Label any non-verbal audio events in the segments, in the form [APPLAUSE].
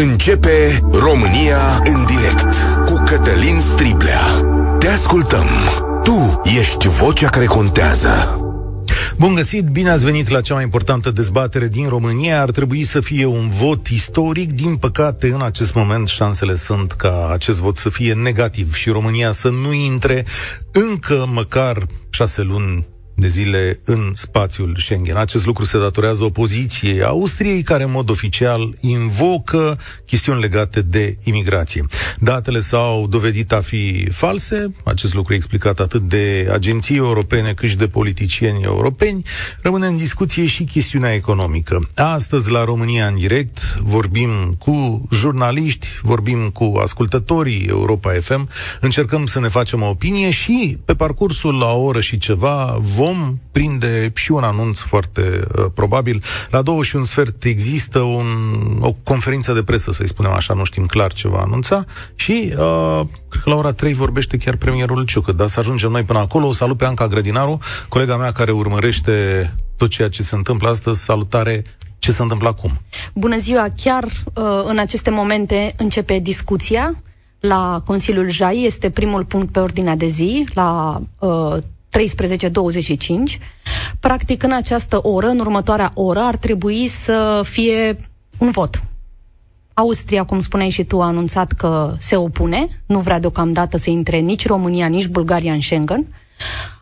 Începe România în direct cu Cătălin Striblea. Te ascultăm. Tu ești vocea care contează. Bun găsit, bine ați venit la cea mai importantă dezbatere din România. Ar trebui să fie un vot istoric. Din păcate, în acest moment, șansele sunt ca acest vot să fie negativ și România să nu intre încă măcar șase luni de zile în spațiul Schengen. Acest lucru se datorează opoziției Austriei, care în mod oficial invocă chestiuni legate de imigrație. Datele s-au dovedit a fi false, acest lucru e explicat atât de agenții europene cât și de politicieni europeni. Rămâne în discuție și chestiunea economică. Astăzi, la România în direct, vorbim cu jurnaliști, vorbim cu ascultătorii Europa FM, încercăm să ne facem o opinie și pe parcursul la o oră și ceva vom vom prinde și un anunț foarte uh, probabil. La două și un sfert există un, o conferință de presă, să-i spunem așa, nu știm clar ce va anunța și uh, cred că la ora 3 vorbește chiar premierul Ciucă, dar să ajungem noi până acolo. O salut pe Anca Grădinaru, colega mea care urmărește tot ceea ce se întâmplă astăzi. Salutare ce se întâmplă acum. Bună ziua! Chiar uh, în aceste momente începe discuția la Consiliul JAI. Este primul punct pe ordinea de zi la uh, 13.25. Practic, în această oră, în următoarea oră, ar trebui să fie un vot. Austria, cum spuneai și tu, a anunțat că se opune, nu vrea deocamdată să intre nici România, nici Bulgaria în Schengen.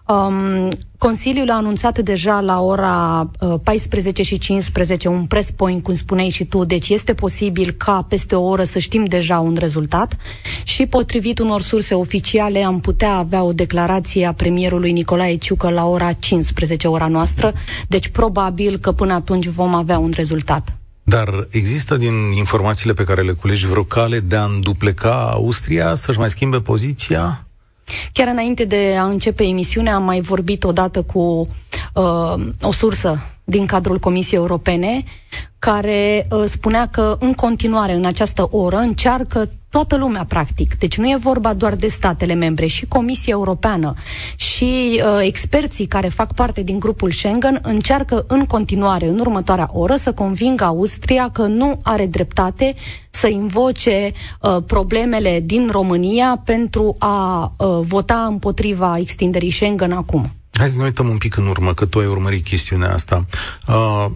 Um, Consiliul a anunțat deja la ora uh, 14 și 15 un press point, cum spuneai și tu, deci este posibil ca peste o oră să știm deja un rezultat și potrivit unor surse oficiale am putea avea o declarație a premierului Nicolae Ciucă la ora 15, ora noastră, deci probabil că până atunci vom avea un rezultat. Dar există din informațiile pe care le culegi vreo cale de a îndupleca Austria să-și mai schimbe poziția? Chiar înainte de a începe emisiunea am mai vorbit odată cu uh, o sursă din cadrul Comisiei Europene care uh, spunea că în continuare în această oră încearcă toată lumea, practic. Deci nu e vorba doar de statele membre, și Comisia Europeană și uh, experții care fac parte din grupul Schengen încearcă în continuare, în următoarea oră, să convingă Austria că nu are dreptate să invoce uh, problemele din România pentru a uh, vota împotriva extinderii Schengen acum. Hai să ne uităm un pic în urmă, că tu ai urmărit chestiunea asta. Uh,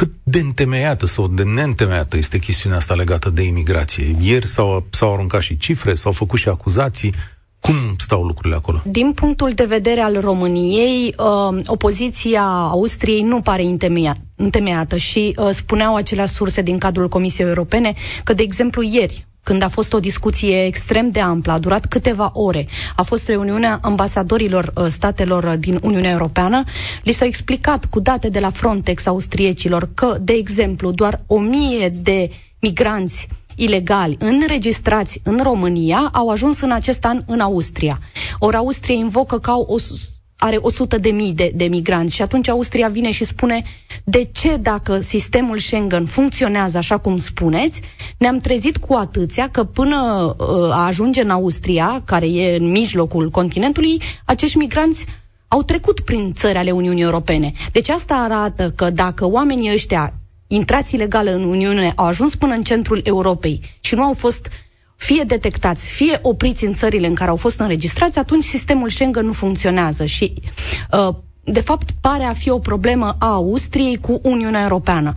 cât de întemeiată sau de neîntemeiată este chestiunea asta legată de imigrație. Ieri s-au, s-au aruncat și cifre, s-au făcut și acuzații. Cum stau lucrurile acolo? Din punctul de vedere al României, uh, opoziția Austriei nu pare întemeiată întemeiată și uh, spuneau acelea surse din cadrul Comisiei Europene că, de exemplu, ieri, când a fost o discuție extrem de amplă, a durat câteva ore. A fost reuniunea ambasadorilor uh, statelor uh, din Uniunea Europeană. Li s-a explicat cu date de la Frontex austriecilor că, de exemplu, doar o mie de migranți ilegali înregistrați în România au ajuns în acest an în Austria. Ori Austria invocă că au o are 100 de mii de, de migranți și atunci Austria vine și spune de ce dacă sistemul Schengen funcționează așa cum spuneți, ne-am trezit cu atâția că până uh, a ajunge în Austria, care e în mijlocul continentului, acești migranți au trecut prin țări ale Uniunii Europene. Deci asta arată că dacă oamenii ăștia intrați ilegal în Uniune au ajuns până în centrul Europei și nu au fost fie detectați, fie opriți în țările în care au fost înregistrați, atunci sistemul Schengen nu funcționează și, uh, de fapt, pare a fi o problemă a Austriei cu Uniunea Europeană.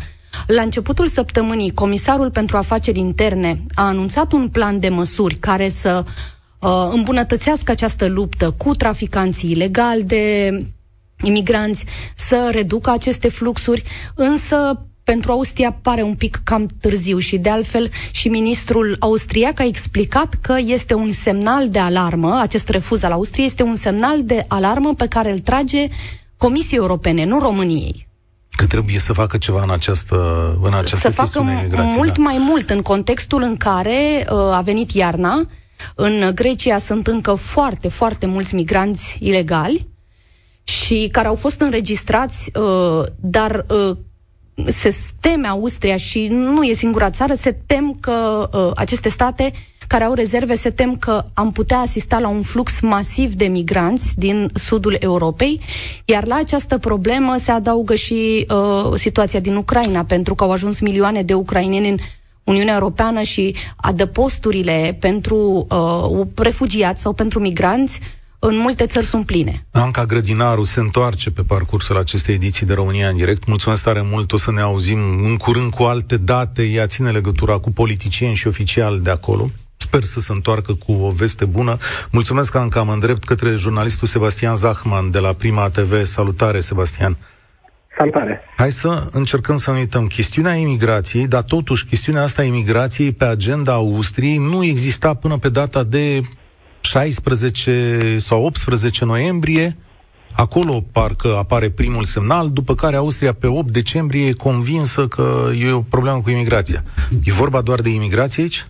La începutul săptămânii, Comisarul pentru Afaceri Interne a anunțat un plan de măsuri care să uh, îmbunătățească această luptă cu traficanții ilegali de imigranți, să reducă aceste fluxuri, însă pentru Austria pare un pic cam târziu și de altfel și ministrul austriac a explicat că este un semnal de alarmă, acest refuz al Austriei este un semnal de alarmă pe care îl trage Comisiei Europene, nu României. Că trebuie să facă ceva în această, în această Să facă mult da. mai mult în contextul în care uh, a venit iarna, în Grecia sunt încă foarte, foarte mulți migranți ilegali și care au fost înregistrați, uh, dar uh, se teme Austria și nu e singura țară, se tem că uh, aceste state care au rezerve se tem că am putea asista la un flux masiv de migranți din sudul Europei, iar la această problemă se adaugă și uh, situația din Ucraina, pentru că au ajuns milioane de ucraineni în Uniunea Europeană și adăposturile pentru uh, refugiați sau pentru migranți în multe țări sunt pline. Anca Grădinaru se întoarce pe parcursul acestei ediții de România în direct. Mulțumesc tare mult, o să ne auzim în curând cu alte date. Ea ține legătura cu politicieni și oficiali de acolo. Sper să se întoarcă cu o veste bună. Mulțumesc, Anca, mă îndrept către jurnalistul Sebastian Zahman de la Prima TV. Salutare, Sebastian! Salutare! Hai să încercăm să nu uităm chestiunea imigrației, dar totuși chestiunea asta a imigrației pe agenda Austriei nu exista până pe data de 16 sau 18 noiembrie. Acolo parcă apare primul semnal, după care Austria pe 8 decembrie e convinsă că e o problemă cu imigrația. E vorba doar de imigrație aici?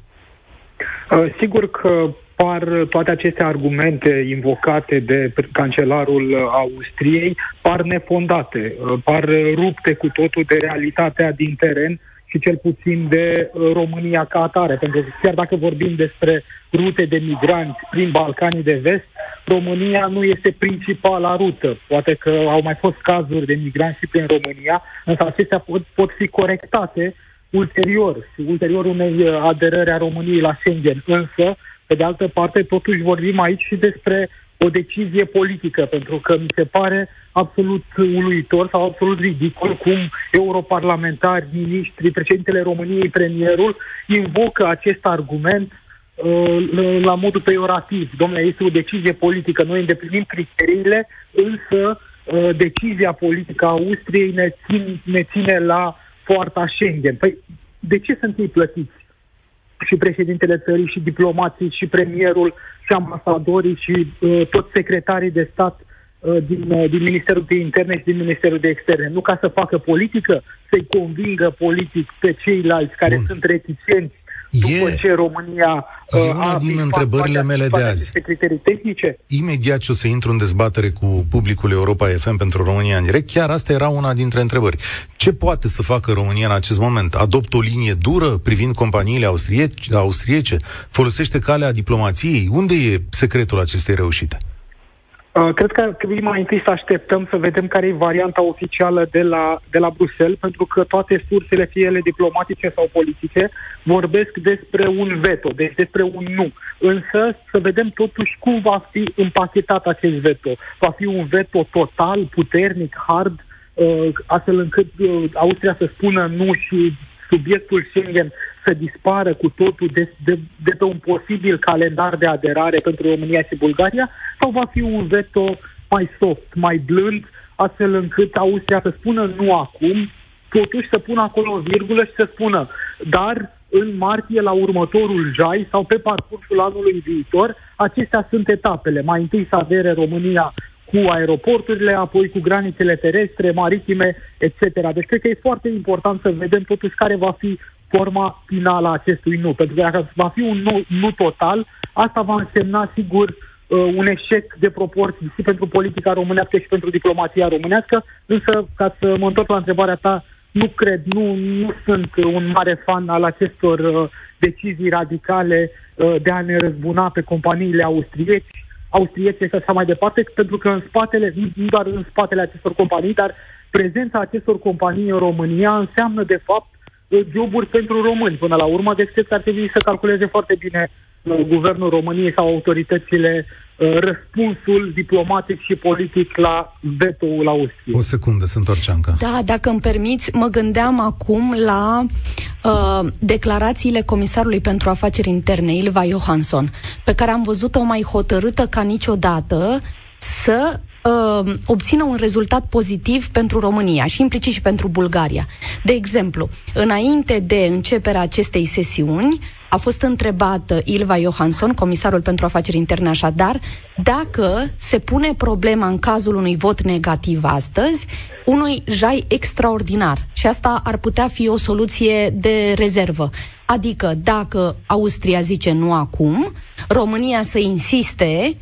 Uh, sigur că par toate aceste argumente invocate de cancelarul Austriei par nefondate, uh, par rupte cu totul de realitatea din teren și cel puțin de uh, România ca atare. Pentru că chiar dacă vorbim despre rute de migranți prin Balcanii de Vest, România nu este principala rută. Poate că au mai fost cazuri de migranți și prin România, însă acestea pot, pot fi corectate ulterior, ulterior unei uh, aderări a României la Schengen. Însă, pe de altă parte, totuși vorbim aici și despre o decizie politică, pentru că mi se pare absolut uluitor sau absolut ridicol cum europarlamentari, miniștri, președintele României, premierul, invocă acest argument uh, la modul peiorativ. Domnule, este o decizie politică, noi îndeplinim criteriile, însă uh, decizia politică a Austriei ne, țin, ne ține la poarta Schengen. Păi, de ce sunt ei plătiți? și președintele țării, și diplomații, și premierul, și ambasadorii, și uh, toți secretarii de stat uh, din, uh, din Ministerul de Interne și din Ministerul de Externe. Nu ca să facă politică, să-i convingă politic pe ceilalți care Bun. sunt reticenți după e, ce România e uh, una a din întrebările mele de azi. criterii tehnice? Imediat ce o să intru în dezbatere cu publicul Europa FM pentru România în direct, chiar asta era una dintre întrebări. Ce poate să facă România în acest moment? Adoptă o linie dură privind companiile austriece? austriece? Folosește calea diplomației? Unde e secretul acestei reușite? Uh, cred că ar trebui mai întâi să așteptăm să vedem care e varianta oficială de la, de la Bruxelles, pentru că toate sursele, fie ele diplomatice sau politice, vorbesc despre un veto, deci despre un nu. Însă să vedem totuși cum va fi împachetat acest veto. Va fi un veto total, puternic, hard, uh, astfel încât uh, Austria să spună nu și subiectul Schengen să dispară cu totul de, de, de pe un posibil calendar de aderare pentru România și Bulgaria sau va fi un veto mai soft, mai blând, astfel încât Austria să spună nu acum, totuși să pună acolo o virgulă și să spună dar în martie la următorul JAI sau pe parcursul anului viitor, acestea sunt etapele. Mai întâi să adere România cu aeroporturile, apoi cu granițele terestre, maritime, etc. Deci cred că e foarte important să vedem totuși care va fi forma finală a acestui nu. Pentru că dacă va fi un nu, nu total, asta va însemna sigur uh, un eșec de proporții și pentru politica românească și pentru diplomația românească, însă, ca să mă întorc la întrebarea ta, nu cred, nu, nu sunt un mare fan al acestor uh, decizii radicale uh, de a ne răzbuna pe companiile austrieci, austriece și așa mai departe, pentru că în spatele, nu doar în spatele acestor companii, dar prezența acestor companii în România înseamnă, de fapt, joburi pentru români până la urmă, deci cred că ar trebui să calculeze foarte bine uh, guvernul României sau autoritățile uh, răspunsul diplomatic și politic la veto-ul Austriei. O secundă, sunt Orceanca. Da, dacă îmi permiți, mă gândeam acum la uh, declarațiile Comisarului pentru Afaceri Interne, Ilva Johansson, pe care am văzut-o mai hotărâtă ca niciodată să uh, obțină un rezultat pozitiv pentru România și implicit și pentru Bulgaria. De exemplu, înainte de începerea acestei sesiuni, a fost întrebată Ilva Johansson, comisarul pentru afaceri interne așadar, dacă se pune problema în cazul unui vot negativ astăzi, unui jai extraordinar. Și asta ar putea fi o soluție de rezervă. Adică, dacă Austria zice nu acum, România să insiste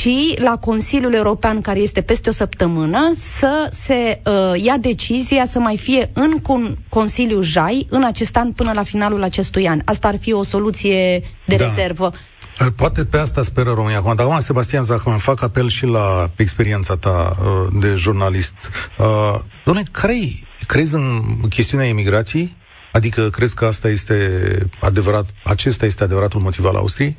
și la Consiliul European, care este peste o săptămână, să se uh, ia decizia să mai fie în con- Consiliul JAI în acest an până la finalul acestui an. Asta ar fi o soluție de da. rezervă. Uh, poate pe asta speră România. Acum, dar acum, Sebastian Zahman, fac apel și la experiența ta uh, de jurnalist. Uh, Doamne, care crezi în chestiunea imigrației? Adică crezi că asta este adevărat, acesta este adevăratul motiv al Austriei?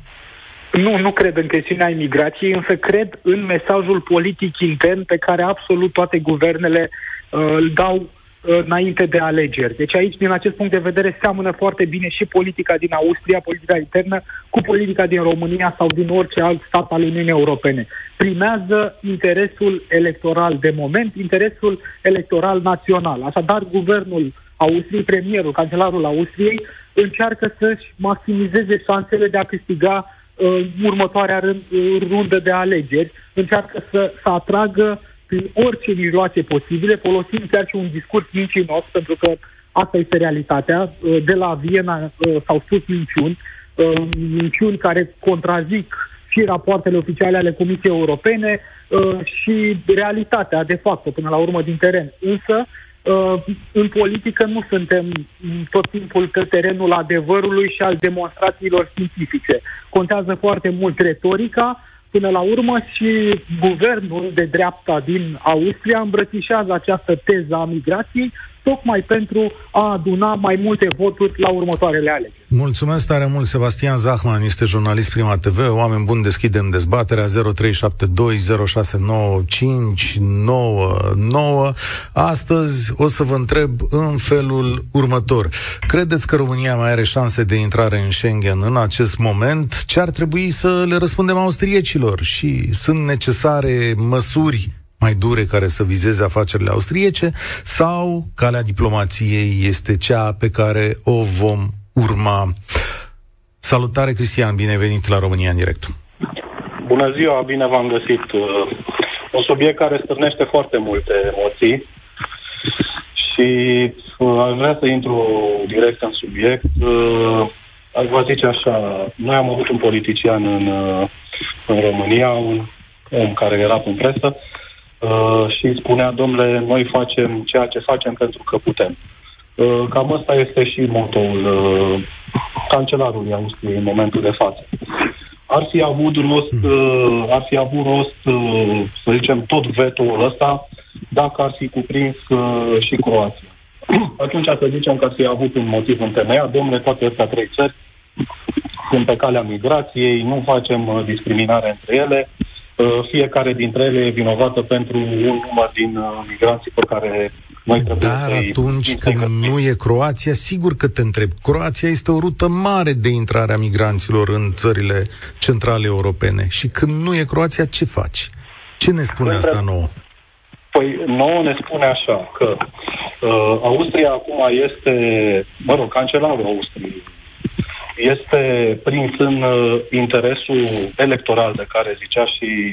Nu, nu cred în chestiunea imigrației, însă cred în mesajul politic intern pe care absolut toate guvernele uh, îl dau Uh, înainte de alegeri. Deci aici, din acest punct de vedere, seamănă foarte bine și politica din Austria, politica internă, cu politica din România sau din orice alt stat al Uniunii Europene. Primează interesul electoral de moment, interesul electoral național. Așadar, guvernul Austriei, premierul, cancelarul Austriei, încearcă să-și maximizeze șansele de a câștiga uh, următoarea rând, uh, rundă de alegeri, încearcă să, să atragă prin orice mijloace posibile, folosind chiar și un discurs mincinos, pentru că asta este realitatea. Uh, de la Viena uh, s-au spus minciuni, uh, minciuni care contrazic și rapoartele oficiale ale Comisiei Europene și realitatea, de fapt, până la urmă, din teren. Însă, în politică nu suntem tot timpul pe terenul adevărului și al demonstrațiilor științifice. Contează foarte mult retorica, Până la urmă și guvernul de dreapta din Austria îmbrățișează această teză a migrației tocmai pentru a aduna mai multe voturi la următoarele alegeri. Mulțumesc tare mult, Sebastian Zahman, este jurnalist Prima TV. Oameni buni, deschidem dezbaterea 0372069599. Astăzi o să vă întreb în felul următor. Credeți că România mai are șanse de intrare în Schengen în acest moment? Ce ar trebui să le răspundem austriecilor? Și sunt necesare măsuri mai dure care să vizeze afacerile austriece sau calea diplomației este cea pe care o vom urma. Salutare, Cristian, bine venit la România în direct. Bună ziua, bine v-am găsit. Uh, un subiect care stârnește foarte multe emoții și uh, aș vrea să intru direct în subiect. Uh, aș vă zice așa, noi am avut un politician în, în România, un om care era în presă, Uh, și spunea, domnule, noi facem ceea ce facem pentru că putem. Uh, cam ăsta este și motoul uh, cancelarului Austriei în momentul de față. Ar fi avut rost, uh, ar fi avut rost, uh, să zicem, tot vetul ăsta dacă ar fi cuprins uh, și Croația. [CLEARS THROAT] Atunci să zicem că ar fi avut un motiv întemeiat, domnule, toate astea trei țări sunt pe calea migrației, nu facem uh, discriminare între ele, Uh, fiecare dintre ele e vinovată pentru un număr din uh, migranții pe care noi trebuie Dar să atunci când nu e Croația, sigur că te întreb. Croația este o rută mare de intrare a migranților în țările centrale europene. Și când nu e Croația, ce faci? Ce ne spune păi, asta nouă? Păi nouă ne spune așa că uh, Austria acum este, mă rog, cancelarul Austriei, este prins în uh, interesul electoral de care zicea și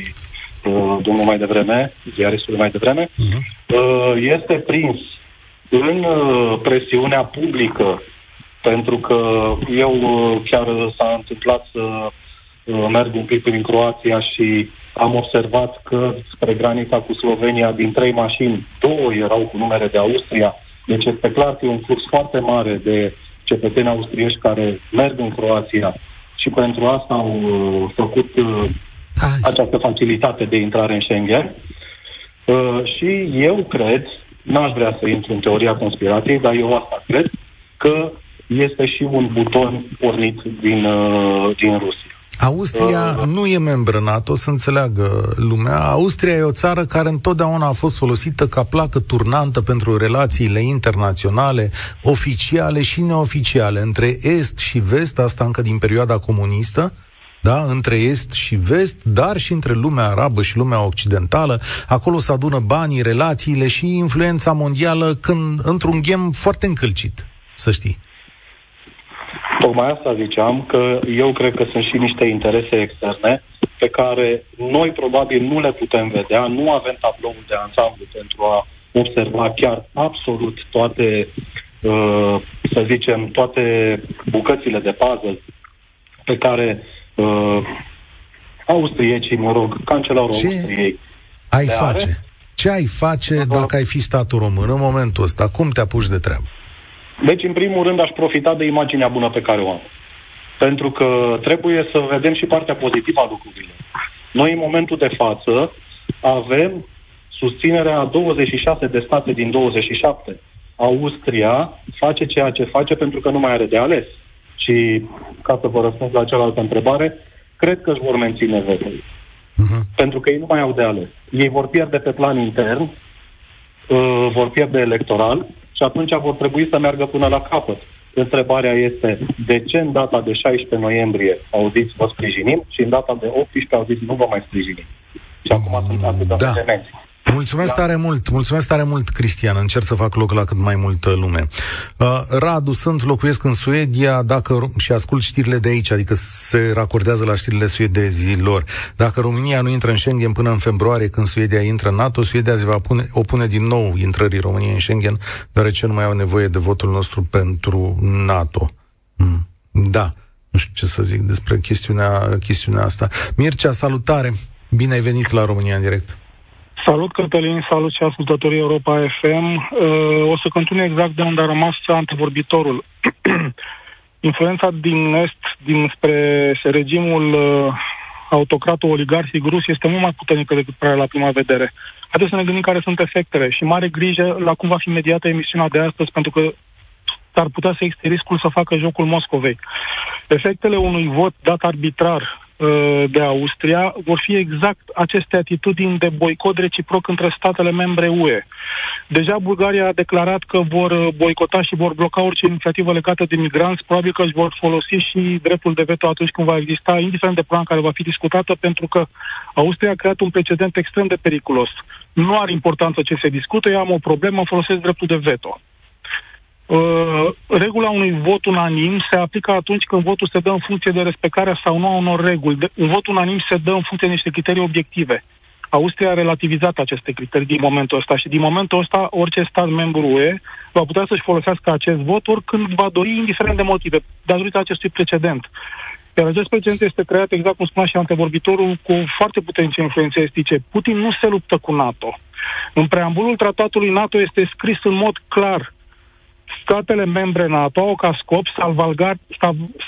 uh, domnul mai devreme, ziaristul mai devreme, uh-huh. uh, este prins în uh, presiunea publică, pentru că eu uh, chiar s-a întâmplat să uh, merg un pic prin Croația și am observat că spre granița cu Slovenia, din trei mașini, două erau cu numere de Austria, deci este clar că e un flux foarte mare de uh, cetățeni austriești care merg în Croația și pentru asta au uh, făcut uh, această facilitate de intrare în Schengen. Uh, și eu cred, n-aș vrea să intru în teoria conspirației, dar eu asta cred, că este și un buton pornit din, uh, din Rusia. Austria uh, nu e membră NATO, să înțeleagă lumea. Austria e o țară care întotdeauna a fost folosită ca placă turnantă pentru relațiile internaționale, oficiale și neoficiale, între Est și Vest, asta încă din perioada comunistă, da? între Est și Vest, dar și între lumea arabă și lumea occidentală. Acolo se adună banii, relațiile și influența mondială când, într-un ghem foarte încălcit, să știi. Tocmai asta ziceam, că eu cred că sunt și niște interese externe pe care noi probabil nu le putem vedea, nu avem tabloul de ansamblu pentru a observa chiar absolut toate, uh, să zicem, toate bucățile de puzzle pe care uh, austriecii, mă rog, cancelarul Ce Austriei ai face? Are. Ce ai face uh-huh. dacă ai fi statul român în momentul ăsta? Cum te apuci de treabă? Deci, în primul rând, aș profita de imaginea bună pe care o am. Pentru că trebuie să vedem și partea pozitivă a lucrurilor. Noi, în momentul de față, avem susținerea a 26 de state din 27. Austria face ceea ce face pentru că nu mai are de ales. Și ca să vă răspund la cealaltă întrebare, cred că își vor menține vetul. Uh-huh. Pentru că ei nu mai au de ales. Ei vor pierde pe plan intern, uh, vor pierde electoral și atunci vor trebui să meargă până la capăt. Întrebarea este de ce în data de 16 noiembrie au zis vă sprijinim și în data de 18 au zis nu vă mai sprijinim. Și acum sunt atâtea da. elemente. Mulțumesc da. tare mult, mulțumesc tare mult, Cristian. Încerc să fac loc la cât mai multă lume. Uh, Radu, sunt, locuiesc în Suedia dacă, și ascult știrile de aici, adică se racordează la știrile suedezilor. Dacă România nu intră în Schengen până în februarie, când Suedia intră în NATO, Suedia se va pune, opune din nou intrării României în Schengen, deoarece nu mai au nevoie de votul nostru pentru NATO. Mm. Da, nu știu ce să zic despre chestiunea, chestiunea asta. Mircea, salutare! Bine ai venit la România în direct! Salut, Cătălin, salut și ascultătorii Europa FM. Uh, o să continui exact de unde a rămas antevorbitorul. [CLEARS THROAT] Influența din Est, dinspre regimul uh, autocratul oligarhic rus este mult mai puternică decât prea la prima vedere. Haideți să ne gândim care sunt efectele și mare grijă la cum va fi mediată emisiunea de astăzi, pentru că ar putea să existe riscul să facă jocul Moscovei. Efectele unui vot dat arbitrar Uh, de Austria vor fi exact aceste atitudini de boicot reciproc între statele membre UE. Deja Bulgaria a declarat că vor boicota și vor bloca orice inițiativă legată de migranți, probabil că își vor folosi și dreptul de veto atunci când va exista, indiferent de plan care va fi discutată, pentru că Austria a creat un precedent extrem de periculos. Nu are importanță ce se discută, eu am o problemă, folosesc dreptul de veto. Uh, regula unui vot unanim se aplică atunci când votul se dă în funcție de respectarea sau nu a unor reguli. De, un vot unanim se dă în funcție de niște criterii obiective. Austria a relativizat aceste criterii din momentul ăsta și din momentul ăsta orice stat membru UE va putea să-și folosească acest vot oricând va dori, indiferent de motive, datorită acestui precedent. Iar acest precedent este creat, exact cum spunea și antevorbitorul, cu foarte puternice influențe estice. Putin nu se luptă cu NATO. În preambulul tratatului NATO este scris în mod clar statele membre NATO au ca scop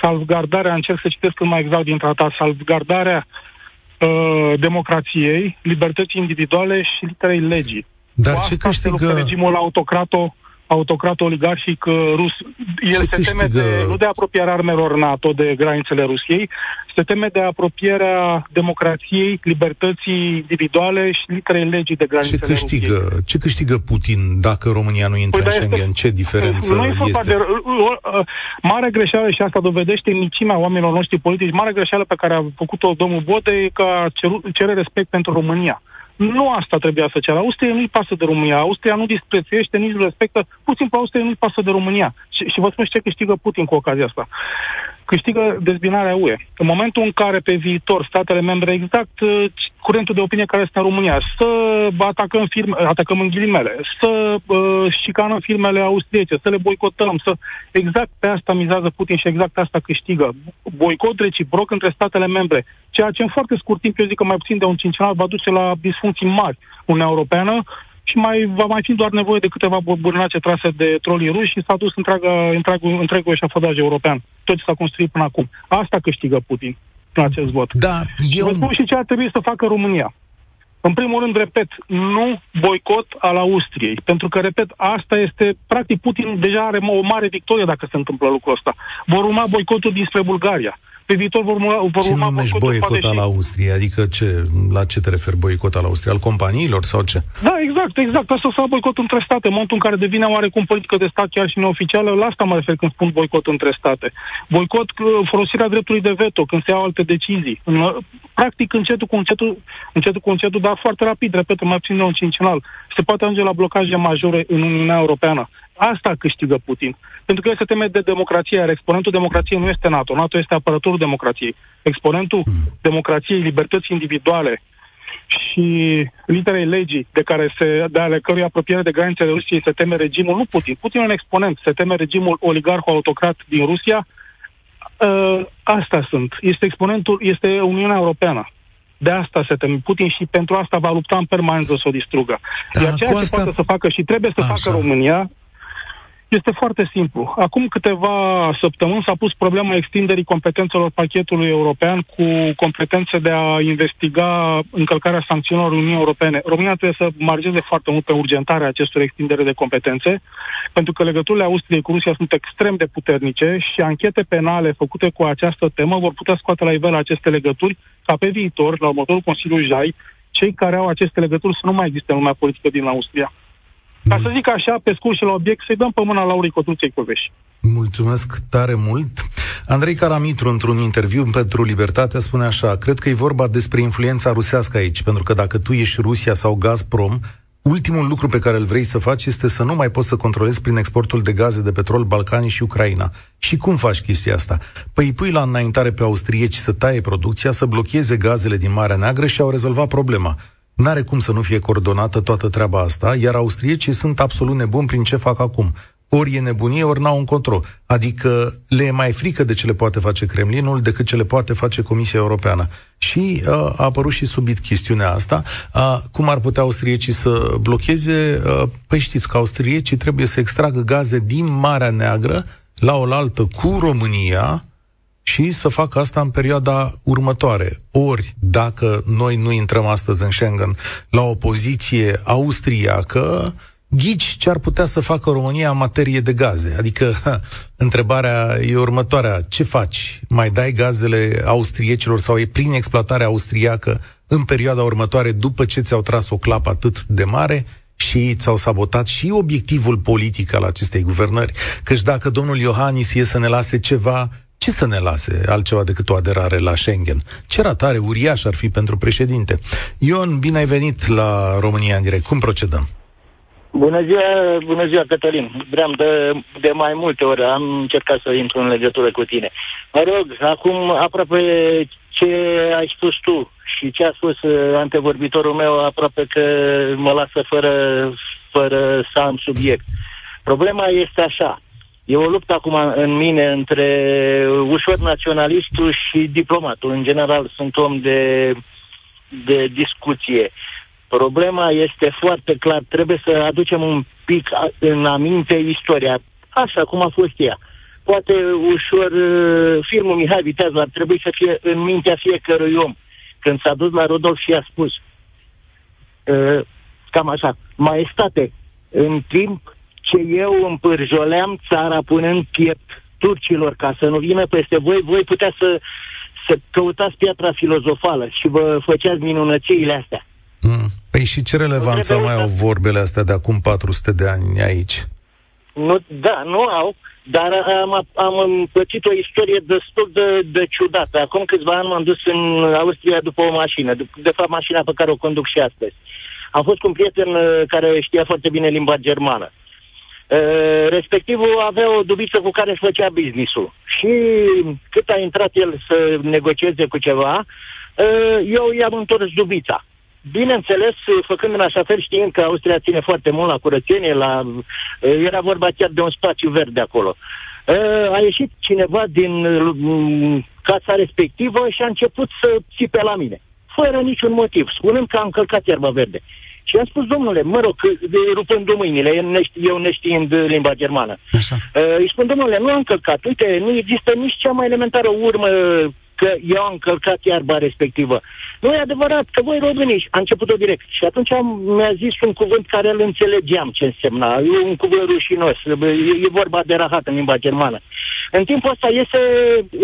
salvgardarea, încerc să citesc cât mai exact din tratat, salvgardarea uh, democrației, libertății individuale și literei legii. Dar Cu ce câștigă... regimul autocrato autocrat oligarhic uh, rus. El se, se teme de, nu de apropierea armelor NATO de granițele Rusiei, se teme de apropierea democrației, libertății individuale și literei legii de granițele ce câștigă, Rusiei. Ce câștigă Putin dacă România nu intră păi, în Schengen? Este, ce diferență nu este? De, uh, mare greșeală și asta dovedește micimea oamenilor noștri politici, mare greșeală pe care a făcut-o domnul Bode că a cere respect pentru România. Nu asta trebuia să ceară. Austria nu-i pasă de România. Austria nu disprețuiește, nici nu respectă. Pur și simplu, Austria nu-i pasă de România. Și, și vă spun și ce câștigă Putin cu ocazia asta câștigă dezbinarea UE. În momentul în care pe viitor statele membre, exact uh, curentul de opinie care este în România, să atacăm, firme, atacăm în ghilimele, să uh, șicanăm firmele austriece, să le boicotăm, să... Exact pe asta mizează Putin și exact pe asta câștigă. Boicot reciproc între statele membre, ceea ce în foarte scurt timp, eu zic că mai puțin de un cincinal, va duce la disfuncții mari Uniunea Europeană, și mai va mai fi doar nevoie de câteva burnace trase de trolii ruși și s-a dus întreaga, întregul, întregul eșafodaj european. Tot ce s-a construit până acum. Asta câștigă Putin în acest vot. Da, eu... Vă spun și ce ar trebui să facă România. În primul rând, repet, nu boicot al Austriei. Pentru că, repet, asta este, practic, Putin deja are o mare victorie dacă se întâmplă lucrul ăsta. Vor urma boicotul dinspre Bulgaria pe viitor vor, vor ce urma numești boicot al Austriei? Adică ce, la ce te referi boicot al Austriei? Al companiilor sau ce? Da, exact, exact. Asta s-a boicot între state. În momentul în care devine oarecum politică de stat chiar și neoficială, la asta mă refer când spun boicot între state. Boicot uh, folosirea dreptului de veto, când se iau alte decizii. În, uh, practic, încetul cu încetul, încetul cu încetul, dar foarte rapid, repet, mai puțin de un cincinal, se poate ajunge la blocaje majore în Uniunea Europeană. Asta câștigă Putin. Pentru că el se teme de democrație, iar exponentul democrației nu este NATO. NATO este apărătorul democrației. Exponentul mm. democrației, libertății individuale și literei legii de care se, de ale cărui apropiere de granițele Rusiei se teme regimul, nu Putin, Putin e un exponent, se teme regimul oligarho-autocrat din Rusia, uh, asta sunt. Este exponentul, este Uniunea Europeană. De asta se teme Putin și pentru asta va lupta în permanență să o distrugă. Da, Iar ceea ce asta... poate să facă și trebuie să Așa. facă România Este foarte simplu. Acum câteva săptămâni s-a pus problema extinderii competențelor pachetului european cu competențe de a investiga încălcarea sancțiunilor Uniunii Europene. România trebuie să margeze foarte mult pe urgentarea acestor extindere de competențe, pentru că legăturile Austriei cu Rusia sunt extrem de puternice și anchete penale făcute cu această temă vor putea scoate la iveală aceste legături ca pe viitor, la următorul Consiliu JAI, cei care au aceste legături să nu mai existe în lumea politică din Austria. Ca să zic așa, pe scurt și la obiect, să-i dăm pe mâna Laurii Cotruței Coveș. Mulțumesc tare mult. Andrei Caramitru, într-un interviu pentru Libertate, spune așa, cred că e vorba despre influența rusească aici, pentru că dacă tu ești Rusia sau Gazprom, ultimul lucru pe care îl vrei să faci este să nu mai poți să controlezi prin exportul de gaze de petrol Balcanii și Ucraina. Și cum faci chestia asta? Păi îi pui la înaintare pe austrieci să taie producția, să blocheze gazele din Marea Neagră și au rezolvat problema. N-are cum să nu fie coordonată toată treaba asta, iar austriecii sunt absolut nebuni prin ce fac acum. Ori e nebunie, ori n-au un control. Adică le e mai frică de ce le poate face Kremlinul decât ce le poate face Comisia Europeană. Și uh, a apărut și subit chestiunea asta. Uh, cum ar putea austriecii să blocheze? Uh, păi știți că austriecii trebuie să extragă gaze din Marea Neagră la oaltă cu România, și să facă asta în perioada următoare. Ori, dacă noi nu intrăm astăzi în Schengen la o poziție austriacă, ghici ce ar putea să facă România în materie de gaze. Adică, ha, [LAUGHS] întrebarea e următoarea. Ce faci? Mai dai gazele austriecilor sau e prin exploatarea austriacă în perioada următoare după ce ți-au tras o clapă atât de mare? și ți-au sabotat și obiectivul politic al acestei guvernări. Căci dacă domnul Iohannis e să ne lase ceva, ce să ne lase altceva decât o aderare la Schengen? Ce ratare uriaș ar fi pentru președinte? Ion, bine ai venit la România în direct. Cum procedăm? Bună ziua, bună ziua, Cătălin. Vreau de, de mai multe ori, am încercat să intru în legătură cu tine. Mă rog, acum, aproape ce ai spus tu și ce a spus uh, antevorbitorul meu, aproape că mă lasă fără, fără să am subiect. Problema este așa. E o luptă acum în mine între ușor naționalistul și diplomatul. În general sunt om de, de discuție. Problema este foarte clar. Trebuie să aducem un pic în aminte istoria, așa cum a fost ea. Poate ușor uh, filmul Mihai Viteazul ar trebui să fie în mintea fiecărui om. Când s-a dus la Rodolf și a spus uh, cam așa, maestate, în timp ce eu împârjoleam țara punând piept turcilor ca să nu vină peste voi, voi putea să, să căutați piatra filozofală și vă făceați minunățiile astea. Mm. Păi și ce relevanță mai au vorbele astea de acum 400 de ani aici? Nu, da, nu au, dar am, am împățit o istorie destul de, de ciudată. Acum câțiva ani m-am dus în Austria după o mașină, de, de fapt mașina pe care o conduc și astăzi. Am fost cu un prieten uh, care știa foarte bine limba germană. Uh, respectivul avea o dubiță cu care își făcea business-ul. Și cât a intrat el să negocieze cu ceva, uh, eu i-am întors dubița. Bineînțeles, făcând în așa fel, știind că Austria ține foarte mult la curățenie, la, uh, era vorba chiar de un spațiu verde acolo. A ieșit cineva din casa respectivă și a început să țipe la mine, fără niciun motiv, spunând că a încălcat iarba verde. Și am spus, domnule, mă rog, rupând mâinile, eu neștiind limba germană. Așa. Uh, îi spun, domnule, nu am călcat. Uite, nu există nici cea mai elementară urmă că eu am călcat iarba respectivă. Nu e adevărat că voi româniși, a început-o direct. Și atunci am, mi-a zis un cuvânt care îl înțelegeam ce însemna. E un cuvânt rușinos. E, e vorba de rahat în limba germană. În timpul ăsta iese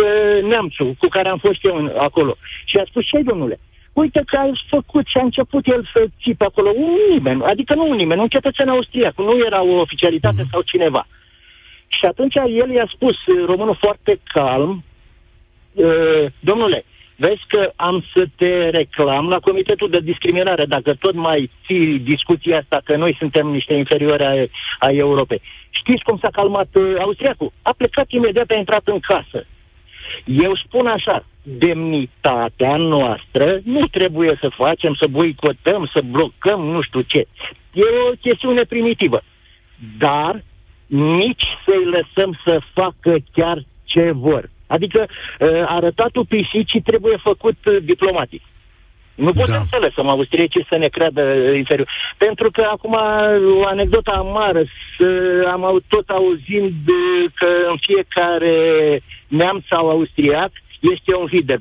e, neamțul cu care am fost eu acolo. Și a spus, ce domnule? Uite că ai făcut și a început el să țipe acolo. Un nimeni, adică nu un nimeni, un cetățean austriac, nu era o oficialitate mm-hmm. sau cineva. Și atunci el i-a spus, românul foarte calm, domnule, vezi că am să te reclam la Comitetul de Discriminare, dacă tot mai ții discuția asta că noi suntem niște inferiori a, a Europei. Știți cum s-a calmat uh, austriacul? A plecat imediat, a intrat în casă. Eu spun așa, demnitatea noastră nu trebuie să facem, să boicotăm, să blocăm nu știu ce. E o chestiune primitivă. Dar nici să-i lăsăm să facă chiar ce vor. Adică uh, arătatul pisicii trebuie făcut uh, diplomatic. Nu putem da. să lăsăm austriecii să ne creadă inferior. Pentru că acum o anecdotă amară, să, am tot auzind că în fiecare neam sau austriac este un Hitler.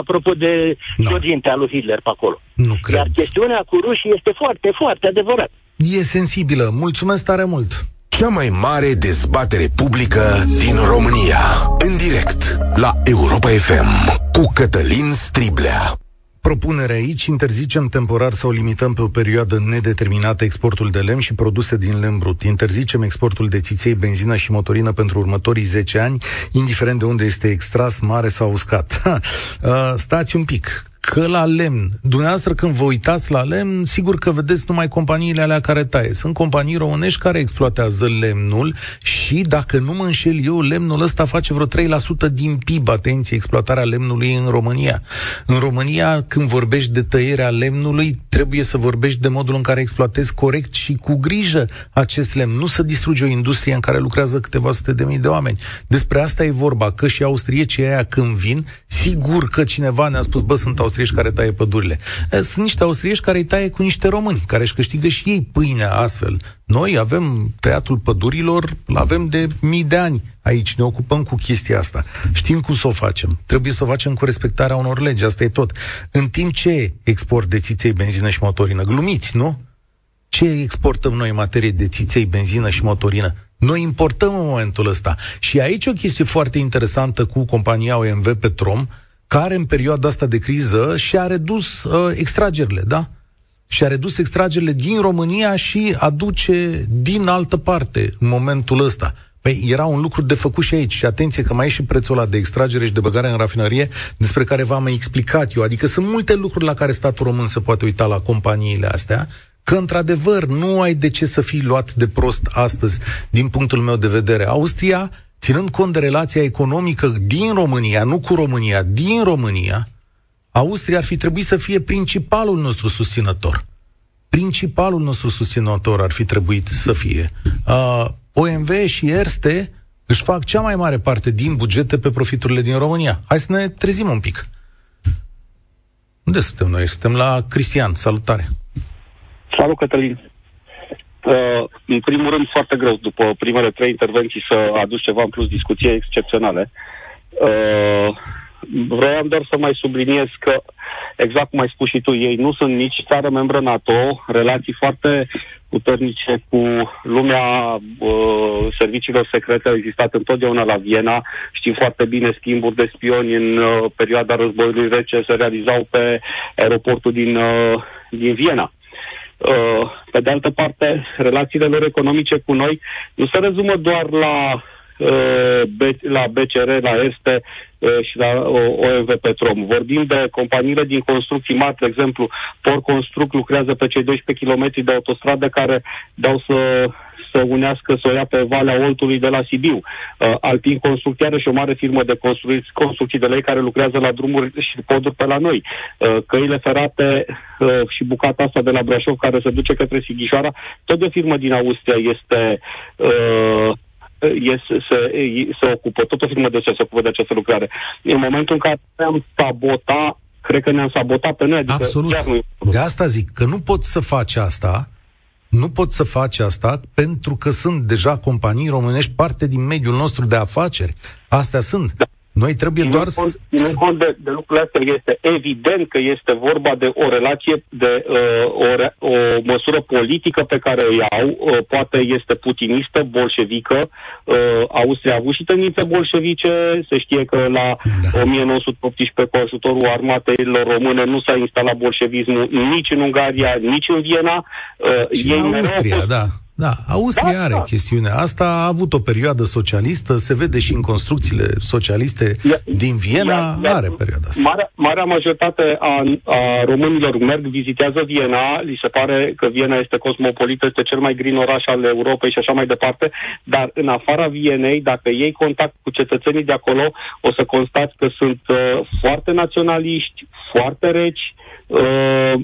Apropo de no. al lui Hitler pe acolo. Nu cred. Iar chestiunea cu rușii este foarte, foarte adevărat. E sensibilă. Mulțumesc tare mult! Cea mai mare dezbatere publică din România. În direct la Europa FM cu Cătălin Striblea. Propunerea aici, interzicem temporar sau limităm pe o perioadă nedeterminată exportul de lemn și produse din lemn brut. Interzicem exportul de țiței, benzină și motorină pentru următorii 10 ani, indiferent de unde este extras, mare sau uscat. [LAUGHS] Uh, stați un pic că la lemn, dumneavoastră când vă uitați la lemn, sigur că vedeți numai companiile alea care taie. Sunt companii românești care exploatează lemnul și, dacă nu mă înșel eu, lemnul ăsta face vreo 3% din PIB, atenție, exploatarea lemnului în România. În România, când vorbești de tăierea lemnului, trebuie să vorbești de modul în care exploatezi corect și cu grijă acest lemn. Nu să distrugi o industrie în care lucrează câteva sute de mii de oameni. Despre asta e vorba, că și austriecii aia când vin, sigur că cineva ne-a spus, bă, sunt austriești care taie pădurile. Sunt niște austriești care îi taie cu niște români, care își câștigă și ei pâinea astfel. Noi avem tăiatul pădurilor, avem de mii de ani aici, ne ocupăm cu chestia asta. Știm cum să o facem. Trebuie să o facem cu respectarea unor legi, asta e tot. În timp ce export de țiței, benzină și motorină, glumiți, nu? Ce exportăm noi în materie de țiței, benzină și motorină? Noi importăm în momentul ăsta. Și aici o chestie foarte interesantă cu compania OMV Petrom, care în perioada asta de criză și-a redus uh, extragerile, da? Și-a redus extragerile din România și aduce din altă parte în momentul ăsta. Păi era un lucru de făcut și aici. Și atenție că mai e și prețul ăla de extragere și de băgare în rafinărie, despre care v-am mai explicat eu. Adică sunt multe lucruri la care statul român se poate uita la companiile astea, că într-adevăr nu ai de ce să fii luat de prost astăzi, din punctul meu de vedere. Austria ținând cont de relația economică din România, nu cu România, din România, Austria ar fi trebuit să fie principalul nostru susținător. Principalul nostru susținător ar fi trebuit să fie. Uh, OMV și Erste își fac cea mai mare parte din bugete pe profiturile din România. Hai să ne trezim un pic. Unde suntem noi? Suntem la Cristian. Salutare! Salut, Cătălin! Uh, în primul rând, foarte greu, după primele trei intervenții, să aduci ceva în plus discuție excepționale. Uh, vreau doar să mai subliniez că, exact cum ai spus și tu, ei nu sunt nici țară membră NATO, relații foarte puternice cu lumea uh, serviciilor secrete au existat întotdeauna la Viena. Știm foarte bine schimburi de spioni în uh, perioada războiului rece se realizau pe aeroportul din, uh, din Viena. Uh, pe de altă parte, relațiile lor economice cu noi nu se rezumă doar la uh, la BCR, la Este uh, și la OMV Petrom. Vorbim de companiile din construcții mari, de exemplu, Por Construct lucrează pe cei 12 km de autostradă care dau să să unească, să o ia pe Valea Oltului de la Sibiu. Uh, Alpin Constructiară și o mare firmă de construcții, construcții de lei care lucrează la drumuri și poduri pe la noi. Uh, căile ferate uh, și bucata asta de la Brașov care se duce către Sighișoara, tot de o firmă din Austria este uh, este, se, se ocupă, tot o firmă de ce se ocupă de această lucrare. În momentul în care am sabota, cred că ne-am sabotat pe noi. Adică Absolut. Nu... De asta zic, că nu poți să faci asta nu pot să faci asta pentru că sunt deja companii românești parte din mediul nostru de afaceri. Astea sunt. Da. Noi trebuie doar să... Ținând cont de, de lucrurile astea, este evident că este vorba de o relație, de uh, o, re, o măsură politică pe care o iau, uh, poate este putinistă, bolșevică. Uh, Austria a avut și tendințe bolșevice, se știe că la da. 1918 cu ajutorul armatelor române nu s-a instalat bolșevismul nici în Ungaria, nici în Viena. Uh, și ei în Austria, da. Da, Austria da, are da. chestiunea asta, a avut o perioadă socialistă, se vede și în construcțiile socialiste ia, din Viena, ia, ia, are perioada asta. Marea, marea majoritate a, a românilor merg, vizitează Viena, li se pare că Viena este cosmopolită, este cel mai green oraș al Europei și așa mai departe, dar în afara Vienei, dacă iei contact cu cetățenii de acolo, o să constați că sunt uh, foarte naționaliști, foarte reci, uh,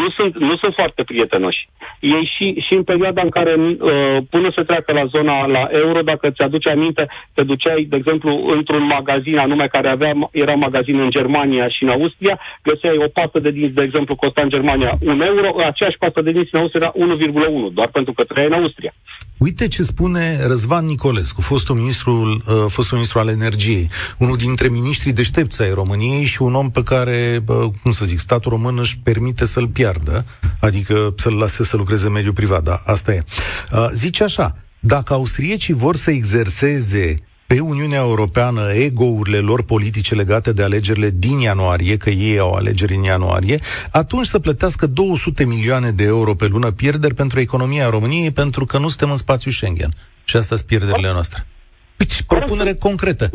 nu, sunt, nu sunt foarte prietenoși. Ei și, și în perioada în care, uh, până să treacă la zona la euro, dacă ți-aduce aminte, te duceai, de exemplu, într-un magazin anume care avea, era magazin în Germania și în Austria, găseai o pastă de dinți, de exemplu, costa în Germania un euro, aceeași pastă de dinți în Austria era 1,1, doar pentru că trăia în Austria. Uite ce spune Răzvan Nicolescu, fostul ministru, uh, fostul ministru al energiei, unul dintre ministrii deștepți ai României și un om pe care, uh, cum să zic, statul român își permite să-l piardă, adică să-l lase să lucreze în mediul privat, da, asta e. Uh, zice așa, dacă austriecii vor să exerseze pe Uniunea Europeană ego-urile lor politice legate de alegerile din ianuarie, că ei au alegeri în ianuarie, atunci să plătească 200 milioane de euro pe lună pierderi pentru economia României, pentru că nu suntem în spațiu Schengen. Și asta sunt pierderile noastre. Uite, propunere concretă.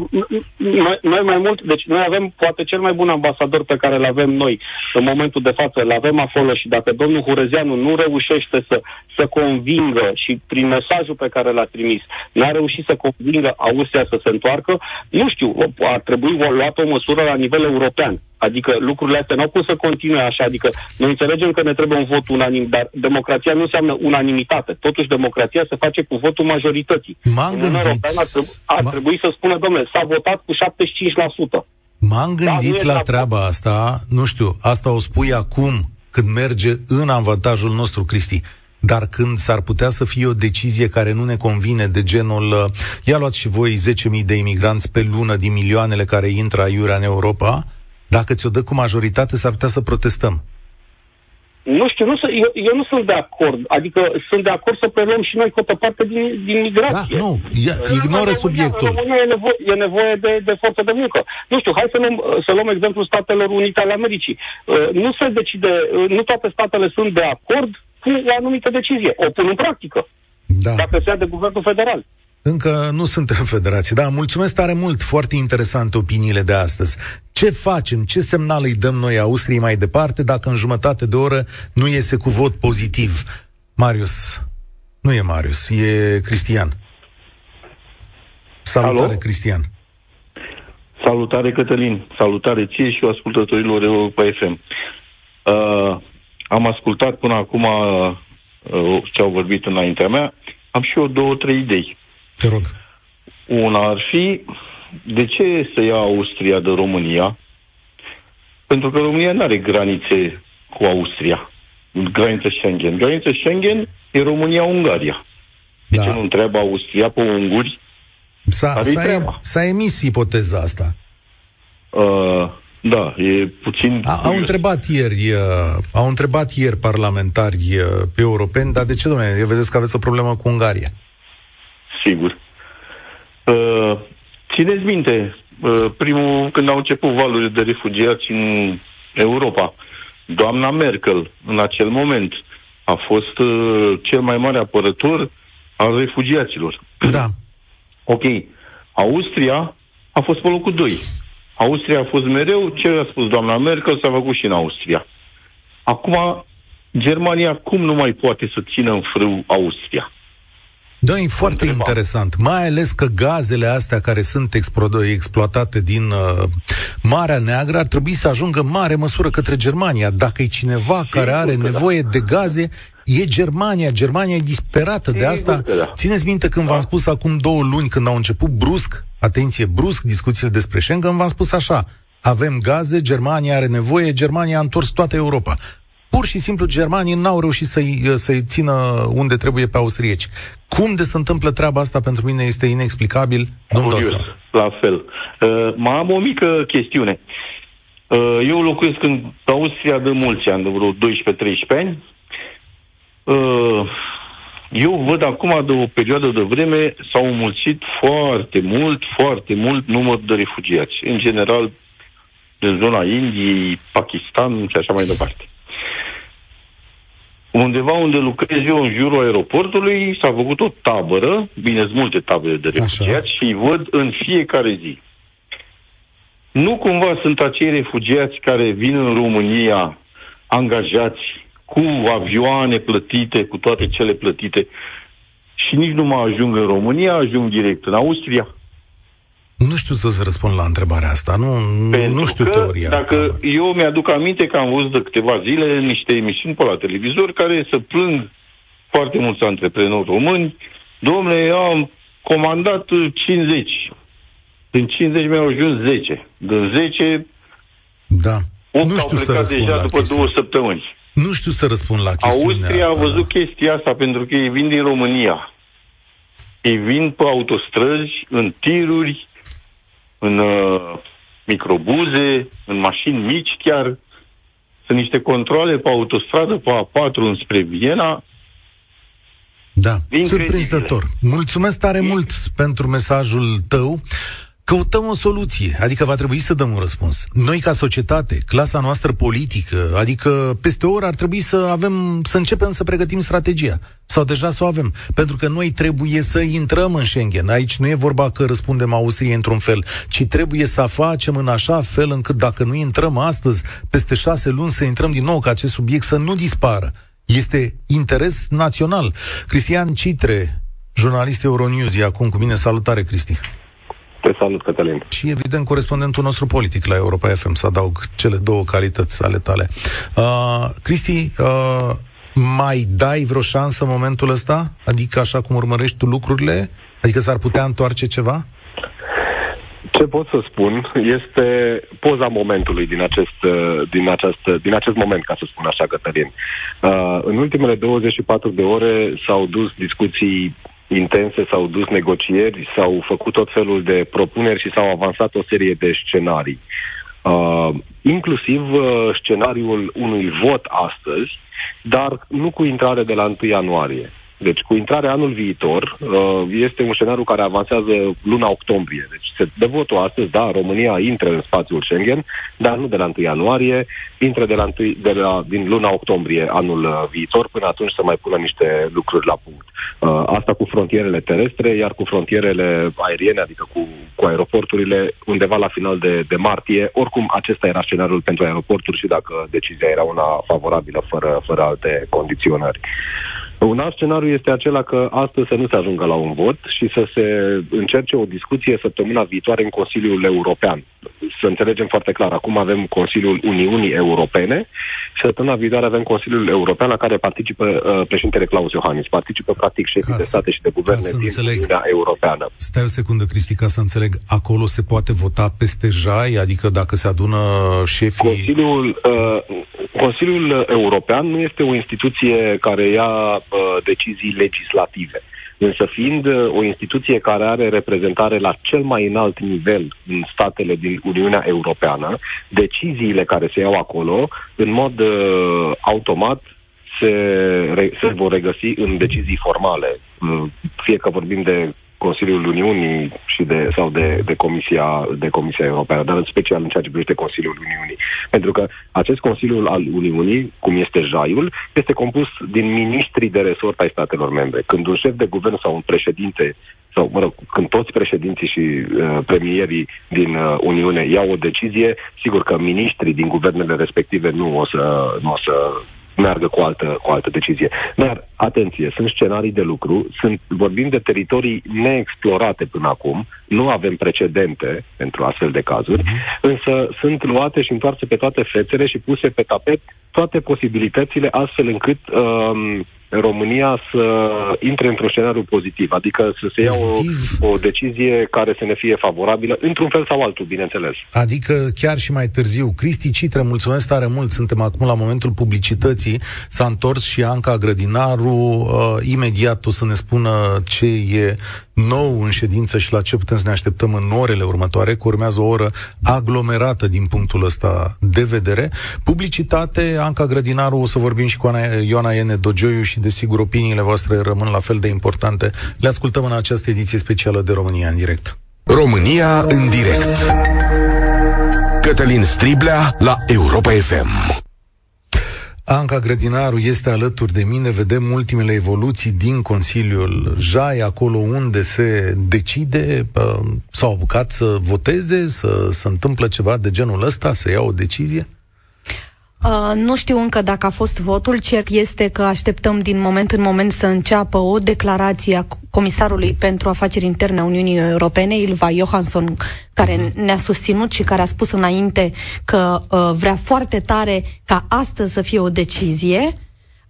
Noi, noi mai mult, deci noi avem poate cel mai bun ambasador pe care îl avem noi în momentul de față, îl avem acolo și dacă domnul Hurezeanu nu reușește să, să convingă și prin mesajul pe care l-a trimis, n-a reușit să convingă Austria să se întoarcă, nu știu, ar trebui luat o măsură la nivel european Adică lucrurile astea nu au cum să continue așa. Adică noi înțelegem că ne trebuie un vot unanim, dar democrația nu înseamnă unanimitate. Totuși, democrația se face cu votul majorității. M-am gândit... ar, trebui, ar trebui să spună, domnule, s-a votat cu 75%. M-am da, gândit da, la treaba asta, nu știu, asta o spui acum, când merge în avantajul nostru, Cristi. Dar când s-ar putea să fie o decizie care nu ne convine, de genul, uh, ia luați și voi 10.000 de imigranți pe lună din milioanele care intră aiurea în Europa, dacă ți-o dă cu majoritate, s-ar putea să protestăm. Nu știu, nu, eu, eu nu sunt de acord. Adică sunt de acord să preluăm și noi cu o parte din, din migrație. Da, nu, ia, ignoră subiectul. În România e nevoie, e nevoie de, de forță de muncă. Nu știu, hai să luăm, să luăm exemplul Statelor Unite ale Americii. Uh, nu se decide, uh, nu toate statele sunt de acord cu o anumită decizie. O pun în practică. Da. Dacă se ia de guvernul federal. Încă nu suntem [LAUGHS] federație, da, mulțumesc tare mult, foarte interesante opiniile de astăzi. Ce facem, ce semnal îi dăm noi Austriei mai departe dacă în jumătate de oră nu iese cu vot pozitiv? Marius, nu e Marius, e Cristian. Salutare, Alo? Cristian. Salutare, Cătălin. Salutare ție și ascultătorilor Europa FM. Uh, am ascultat până acum uh, ce au vorbit înaintea mea. Am și eu două, trei idei. Te rog. Una ar fi, de ce să ia Austria de România? Pentru că România nu are granițe cu Austria, granițe Schengen. Granițe Schengen e România-Ungaria. De da. ce nu întreabă Austria pe unguri? S-a, s-a, s-a emis ipoteza asta. Uh, da, e puțin... A, au întrebat ieri, uh, au întrebat ieri parlamentari uh, europeni, dar de ce, domnule, vedeți că aveți o problemă cu Ungaria? Sigur. Uh, țineți minte, uh, primul, când au început valurile de refugiați în Europa, doamna Merkel, în acel moment, a fost uh, cel mai mare apărător al refugiaților. Da. [CLEARS THROAT] Ok. Austria a fost pe locul 2. Austria a fost mereu ce a spus doamna Merkel, s-a făcut și în Austria. Acum, Germania cum nu mai poate să țină în frâu Austria? Da, e foarte întreba. interesant, mai ales că gazele astea care sunt exploatate din uh, Marea Neagră ar trebui să ajungă în mare măsură către Germania. Dacă e cineva Sigur care are da. nevoie da. de gaze, e Germania. Germania e disperată Sigur de asta. Da. Țineți minte când da. v-am spus acum două luni, când au început brusc, atenție, brusc discuțiile despre Schengen, v-am spus așa, avem gaze, Germania are nevoie, Germania a întors toată Europa pur și simplu germanii n-au reușit să-i, să-i țină unde trebuie pe austrieci. Cum de se întâmplă treaba asta pentru mine este inexplicabil. Curios, la fel. Uh, mai am o mică chestiune. Uh, eu locuiesc în Austria de mulți ani, de vreo 12-13 ani. Uh, eu văd acum de o perioadă de vreme s-au înmulțit foarte mult, foarte mult număr de refugiați. În general, din zona Indiei, Pakistan și așa mai departe. Undeva unde lucrez eu, în jurul aeroportului, s-a făcut o tabără, bine, sunt multe tabere de refugiați și îi văd în fiecare zi. Nu cumva sunt acei refugiați care vin în România angajați cu avioane plătite, cu toate cele plătite și nici nu mai ajung în România, ajung direct în Austria? Nu știu să-ți răspund la întrebarea asta. Nu, Pentru nu știu că teoria dacă asta. eu mi-aduc aminte că am văzut de câteva zile niște emisiuni pe la televizor care să plâng foarte mulți antreprenori români. Domnule, eu am comandat 50. Din 50 mi-au ajuns 10. Din 10, Da. 8 Nu au știu să plecat răspund deja la după chestia. două săptămâni. Nu știu să răspund la chestiunea Austria asta. a văzut chestia asta pentru că ei vin din România. Ei vin pe autostrăzi, în tiruri, în uh, microbuze, în mașini mici chiar. Sunt niște controle pe autostradă, pe A4 înspre Viena. Da, Incredibil. surprinzător. Mulțumesc tare mult pentru mesajul tău. Căutăm o soluție, adică va trebui să dăm un răspuns. Noi ca societate, clasa noastră politică, adică peste o oră ar trebui să avem, să începem să pregătim strategia. Sau deja să o avem. Pentru că noi trebuie să intrăm în Schengen. Aici nu e vorba că răspundem Austriei într-un fel, ci trebuie să facem în așa fel încât dacă nu intrăm astăzi, peste șase luni să intrăm din nou ca acest subiect să nu dispară. Este interes național. Cristian Citre, jurnalist Euronews, e acum cu mine. Salutare, Cristi. Te salut, Cătălin. Și evident correspondentul nostru politic la Europa FM, să adaug cele două calități ale tale. Uh, Cristi, uh, mai dai vreo șansă în momentul ăsta? Adică așa cum urmărești tu lucrurile? Adică s-ar putea întoarce ceva? Ce pot să spun este poza momentului din acest, uh, din acest, din acest moment, ca să spun așa, Cătălin. Uh, în ultimele 24 de ore s-au dus discuții intense, s-au dus negocieri, s-au făcut tot felul de propuneri și s-au avansat o serie de scenarii. Uh, inclusiv uh, scenariul unui vot astăzi, dar nu cu intrare de la 1 ianuarie. Deci, cu intrarea anul viitor, uh, este un scenariu care avansează luna octombrie. Deci, se dă votul astăzi, da, România intră în spațiul Schengen, dar nu de la 1 ianuarie, intră de la 1, de la, din luna octombrie anul uh, viitor, până atunci să mai pună niște lucruri la punct. Uh, asta cu frontierele terestre, iar cu frontierele aeriene, adică cu, cu aeroporturile, undeva la final de, de martie. Oricum, acesta era scenariul pentru aeroporturi și dacă decizia era una favorabilă, fără, fără alte condiționări. Un alt scenariu este acela că astăzi să nu se ajungă la un vot și să se încerce o discuție săptămâna viitoare în Consiliul European. Să înțelegem foarte clar, acum avem Consiliul Uniunii Europene și săptămâna viitoare avem Consiliul European la care participă uh, președintele Claus Iohannis, participă practic șefii Ca de să- state și de guverne ca să din înțeleg. Uniunea Europeană. Stai o secundă, Cristi, ca să înțeleg. Acolo se poate vota peste jai? Adică dacă se adună șefii... Consiliul, uh, Consiliul European nu este o instituție care ia uh, decizii legislative. Însă fiind uh, o instituție care are reprezentare la cel mai înalt nivel în statele din Uniunea Europeană, deciziile care se iau acolo, în mod uh, automat, se, re, se vor regăsi în decizii formale. Uh, Fie că vorbim de Consiliul Uniunii și de, sau de, de, Comisia, de Comisia Europeană, dar în special în ceea ce privește Consiliul Uniunii. Pentru că acest Consiliul al Uniunii, cum este JAI-ul, este compus din ministrii de resort ai statelor membre. Când un șef de guvern sau un președinte sau, mă rog, când toți președinții și uh, premierii din uh, Uniune iau o decizie, sigur că ministrii din guvernele respective nu o să, nu o să meargă cu altă, cu altă decizie. Dar, atenție, sunt scenarii de lucru, sunt, vorbim de teritorii neexplorate până acum, nu avem precedente pentru astfel de cazuri, însă sunt luate și întoarse pe toate fețele și puse pe tapet toate posibilitățile astfel încât um, România să intre într-un scenariu pozitiv, adică să se ia Pozitiv? o, o decizie care să ne fie favorabilă, într-un fel sau altul, bineînțeles. Adică chiar și mai târziu. Cristi Citre, mulțumesc tare mult. Suntem acum la momentul publicității. S-a întors și Anca Grădinaru. Uh, imediat o să ne spună ce e nou în ședință și la ce putem să ne așteptăm în orele următoare, că urmează o oră aglomerată din punctul ăsta de vedere. Publicitate, Anca Grădinaru, o să vorbim și cu Ana, Ioana Iene Dogioiu și desigur opiniile voastre rămân la fel de importante. Le ascultăm în această ediție specială de România în direct. România în direct. Cătălin Striblea la Europa FM. Anca Grădinaru este alături de mine, vedem ultimele evoluții din Consiliul JAI, acolo unde se decide, uh, s-au apucat să voteze, să se întâmplă ceva de genul ăsta, să ia o decizie? Uh, nu știu încă dacă a fost votul. Cert este că așteptăm din moment în moment să înceapă o declarație a Comisarului pentru Afaceri Interne a Uniunii Europene, Ilva Johansson, care mhm. ne-a susținut și care a spus înainte că uh, vrea foarte tare ca astăzi să fie o decizie.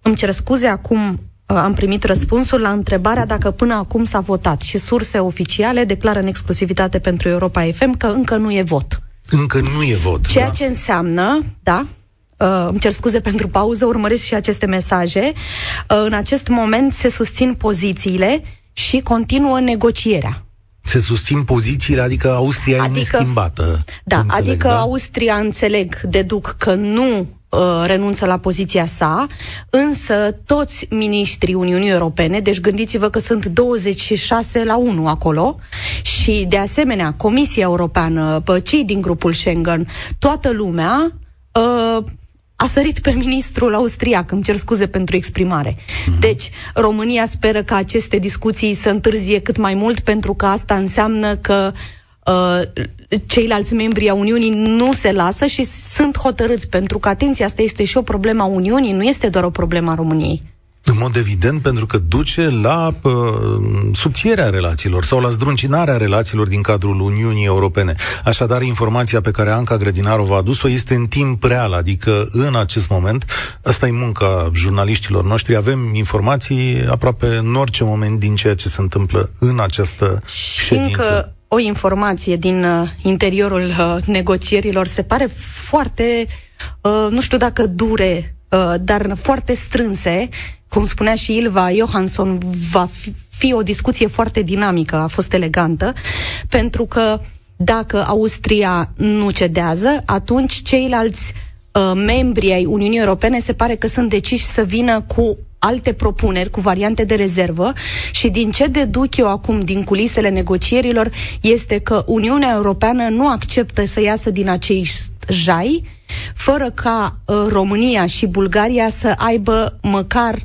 Îmi cer scuze acum uh, am primit răspunsul la întrebarea dacă până acum s-a votat și surse oficiale declară în exclusivitate pentru Europa FM că încă nu e vot. Încă nu e vot. Ceea da. ce înseamnă, da, uh, îmi cer scuze pentru pauză, urmăresc și aceste mesaje. Uh, în acest moment se susțin pozițiile și continuă negocierea. Se susțin pozițiile, adică Austria adică, e neschimbată. Da, înțeleg, adică da? Austria, înțeleg, deduc că nu uh, renunță la poziția sa, însă toți miniștrii Uniunii Europene, deci gândiți-vă că sunt 26 la 1 acolo și de asemenea Comisia Europeană, cei din grupul Schengen, toată lumea uh, a sărit pe ministrul austriac, îmi cer scuze pentru exprimare. Mhm. Deci, România speră că aceste discuții să întârzie cât mai mult, pentru că asta înseamnă că uh, ceilalți membri a Uniunii nu se lasă și sunt hotărâți, pentru că, atenție, asta este și o problemă a Uniunii, nu este doar o problemă a României. În mod evident, pentru că duce la uh, subțierea relațiilor sau la zdruncinarea relațiilor din cadrul Uniunii Europene. Așadar, informația pe care Anca Grădinaru v-a adus-o este în timp real, adică în acest moment, asta e munca jurnaliștilor noștri, avem informații aproape în orice moment din ceea ce se întâmplă în această și ședință. Încă o informație din uh, interiorul uh, negocierilor se pare foarte, uh, nu știu dacă dure, uh, dar foarte strânse cum spunea și Ilva Johansson, va fi, fi o discuție foarte dinamică, a fost elegantă, pentru că dacă Austria nu cedează, atunci ceilalți uh, membri ai Uniunii Europene se pare că sunt deciși să vină cu alte propuneri, cu variante de rezervă și din ce deduc eu acum din culisele negocierilor este că Uniunea Europeană nu acceptă să iasă din acei jai fără ca uh, România și Bulgaria să aibă măcar uh,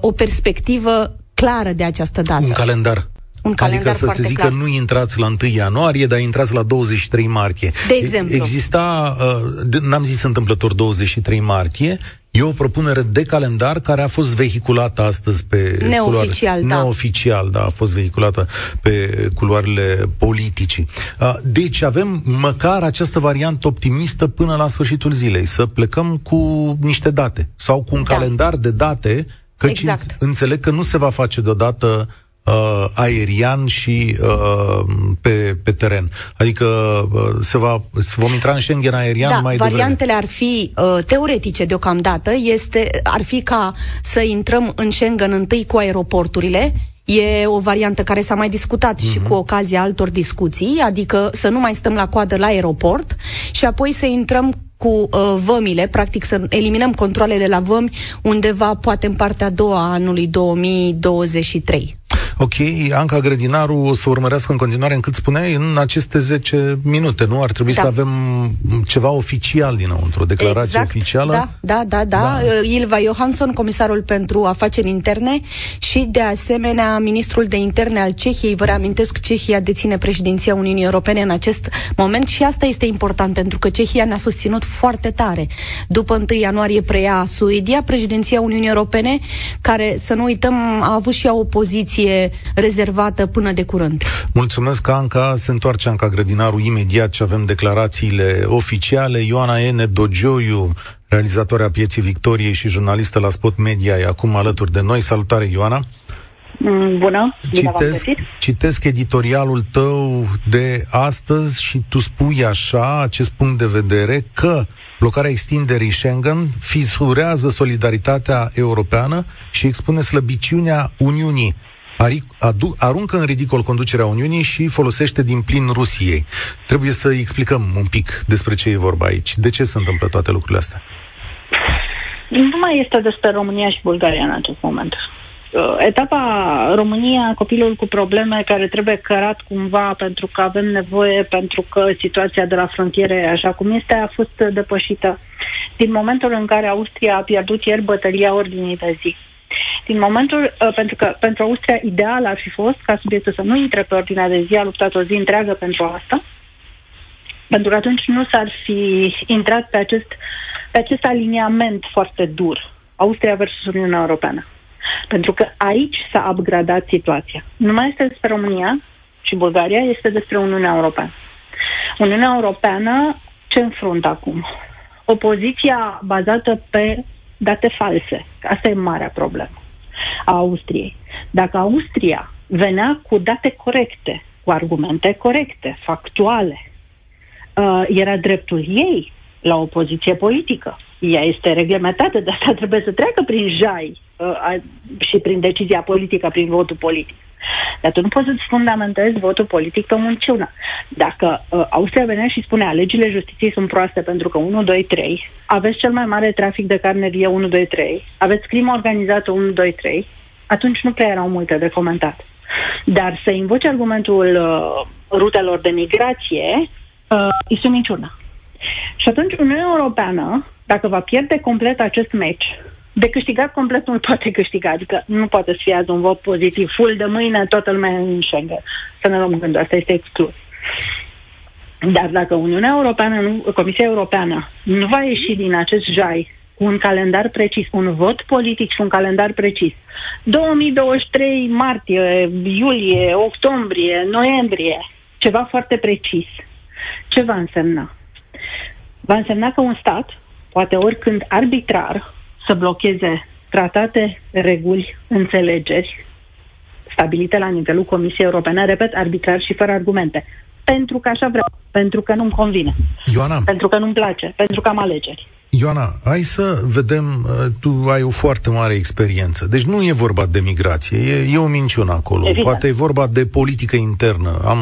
o perspectivă clară de această dată. Un calendar. Un calendar adică să se zică clar. nu intrați la 1 ianuarie, dar intrați la 23 martie. De exemplu. Exista, uh, n-am zis întâmplător 23 martie, E o propunere de calendar care a fost vehiculată astăzi pe neoficial, culoare, da. Neoficial, da, a fost vehiculată pe culoarele politicii. Uh, deci avem măcar această variantă optimistă până la sfârșitul zilei, să plecăm cu niște date sau cu un da. calendar de date Căci exact. înțeleg că nu se va face deodată uh, aerian și uh, pe, pe teren. Adică uh, se va, se vom intra în Schengen aerian da, mai variantele devreme. ar fi uh, teoretice deocamdată, este, ar fi ca să intrăm în Schengen întâi cu aeroporturile, E o variantă care s-a mai discutat uh-huh. și mhm. cu ocazia altor discuții, adică să nu mai stăm la coadă la aeroport și apoi să intrăm cu uh, vămile, practic să eliminăm controlele la vămi undeva poate în partea a doua a anului 2023. Ok, Anca Grădinaru o să urmărească în continuare, încât spuneai, în aceste 10 minute, nu? Ar trebui da. să avem ceva oficial dinăuntru, o declarație exact, oficială? Da, da, da, da. da. Ilva Johansson, comisarul pentru afaceri interne și, de asemenea, ministrul de interne al Cehiei. Vă reamintesc, Cehia deține președinția Uniunii Europene în acest moment și asta este important, pentru că Cehia ne-a susținut foarte tare. După 1 ianuarie preia Suedia, președinția Uniunii Europene, care, să nu uităm, a avut și ea o poziție rezervată până de curând. Mulțumesc, Anca. Se întoarce Anca Grădinaru imediat ce avem declarațiile oficiale. Ioana Ene Dogioiu, realizatoarea Pieții Victoriei și jurnalistă la Spot Media, e acum alături de noi. Salutare, Ioana! Mm, bună, citesc, citesc editorialul tău de astăzi și tu spui așa, acest punct de vedere, că blocarea extinderii Schengen fisurează solidaritatea europeană și expune slăbiciunea Uniunii adu- aruncă în ridicol conducerea Uniunii și folosește din plin Rusiei. Trebuie să explicăm un pic despre ce e vorba aici. De ce se întâmplă toate lucrurile astea? Nu mai este despre România și Bulgaria în acest moment. Uh, etapa România, copilul cu probleme care trebuie cărat cumva pentru că avem nevoie, pentru că situația de la frontiere, așa cum este, a fost depășită. Din momentul în care Austria a pierdut ieri bătălia ordinii de zi, din momentul, uh, pentru că pentru Austria ideal ar fi fost ca subiectul să nu intre pe ordinea de zi, a luptat o zi întreagă pentru asta, pentru că atunci nu s-ar fi intrat pe acest pe acest aliniament foarte dur, Austria versus Uniunea Europeană. Pentru că aici s-a upgradat situația. Nu mai este despre România și Bulgaria, este despre Uniunea Europeană. Uniunea Europeană ce înfruntă acum? Opoziția bazată pe date false. Asta e marea problemă a Austriei. Dacă Austria venea cu date corecte, cu argumente corecte, factuale, uh, era dreptul ei la o poziție politică. Ea este reglementată, de asta trebuie să treacă prin jai uh, și prin decizia politică, prin votul politic. Dar tu nu poți să-ți fundamentezi votul politic pe munciuna. Dacă uh, Austria venea și spunea legile justiției sunt proaste pentru că 1, 2, 3, aveți cel mai mare trafic de carne vie 1, 2, 3, aveți crimă organizată 1, 2, 3, atunci nu prea erau multe de comentat. Dar să invoci argumentul uh, rutelor de migrație uh, este o minciună. Și atunci Uniunea Europeană, dacă va pierde complet acest meci, de câștigat complet nu poate câștiga, adică nu poate să fie azi un vot pozitiv, full de mâine, toată lumea în Schengen. Să ne luăm gândul, asta este exclus. Dar dacă Uniunea Europeană, nu, Comisia Europeană, nu va ieși din acest jai cu un calendar precis, un vot politic și un calendar precis, 2023 martie, iulie, octombrie, noiembrie, ceva foarte precis, ce va însemna? Va însemna că un stat poate oricând arbitrar să blocheze tratate, reguli, înțelegeri stabilite la nivelul Comisiei Europene, repet, arbitrar și fără argumente. Pentru că așa vreau, pentru că nu-mi convine, Ioana. pentru că nu-mi place, pentru că am alegeri. Ioana, hai să vedem, uh, tu ai o foarte mare experiență. Deci nu e vorba de migrație, e, e o minciună acolo. Evident. Poate e vorba de politică internă. Am,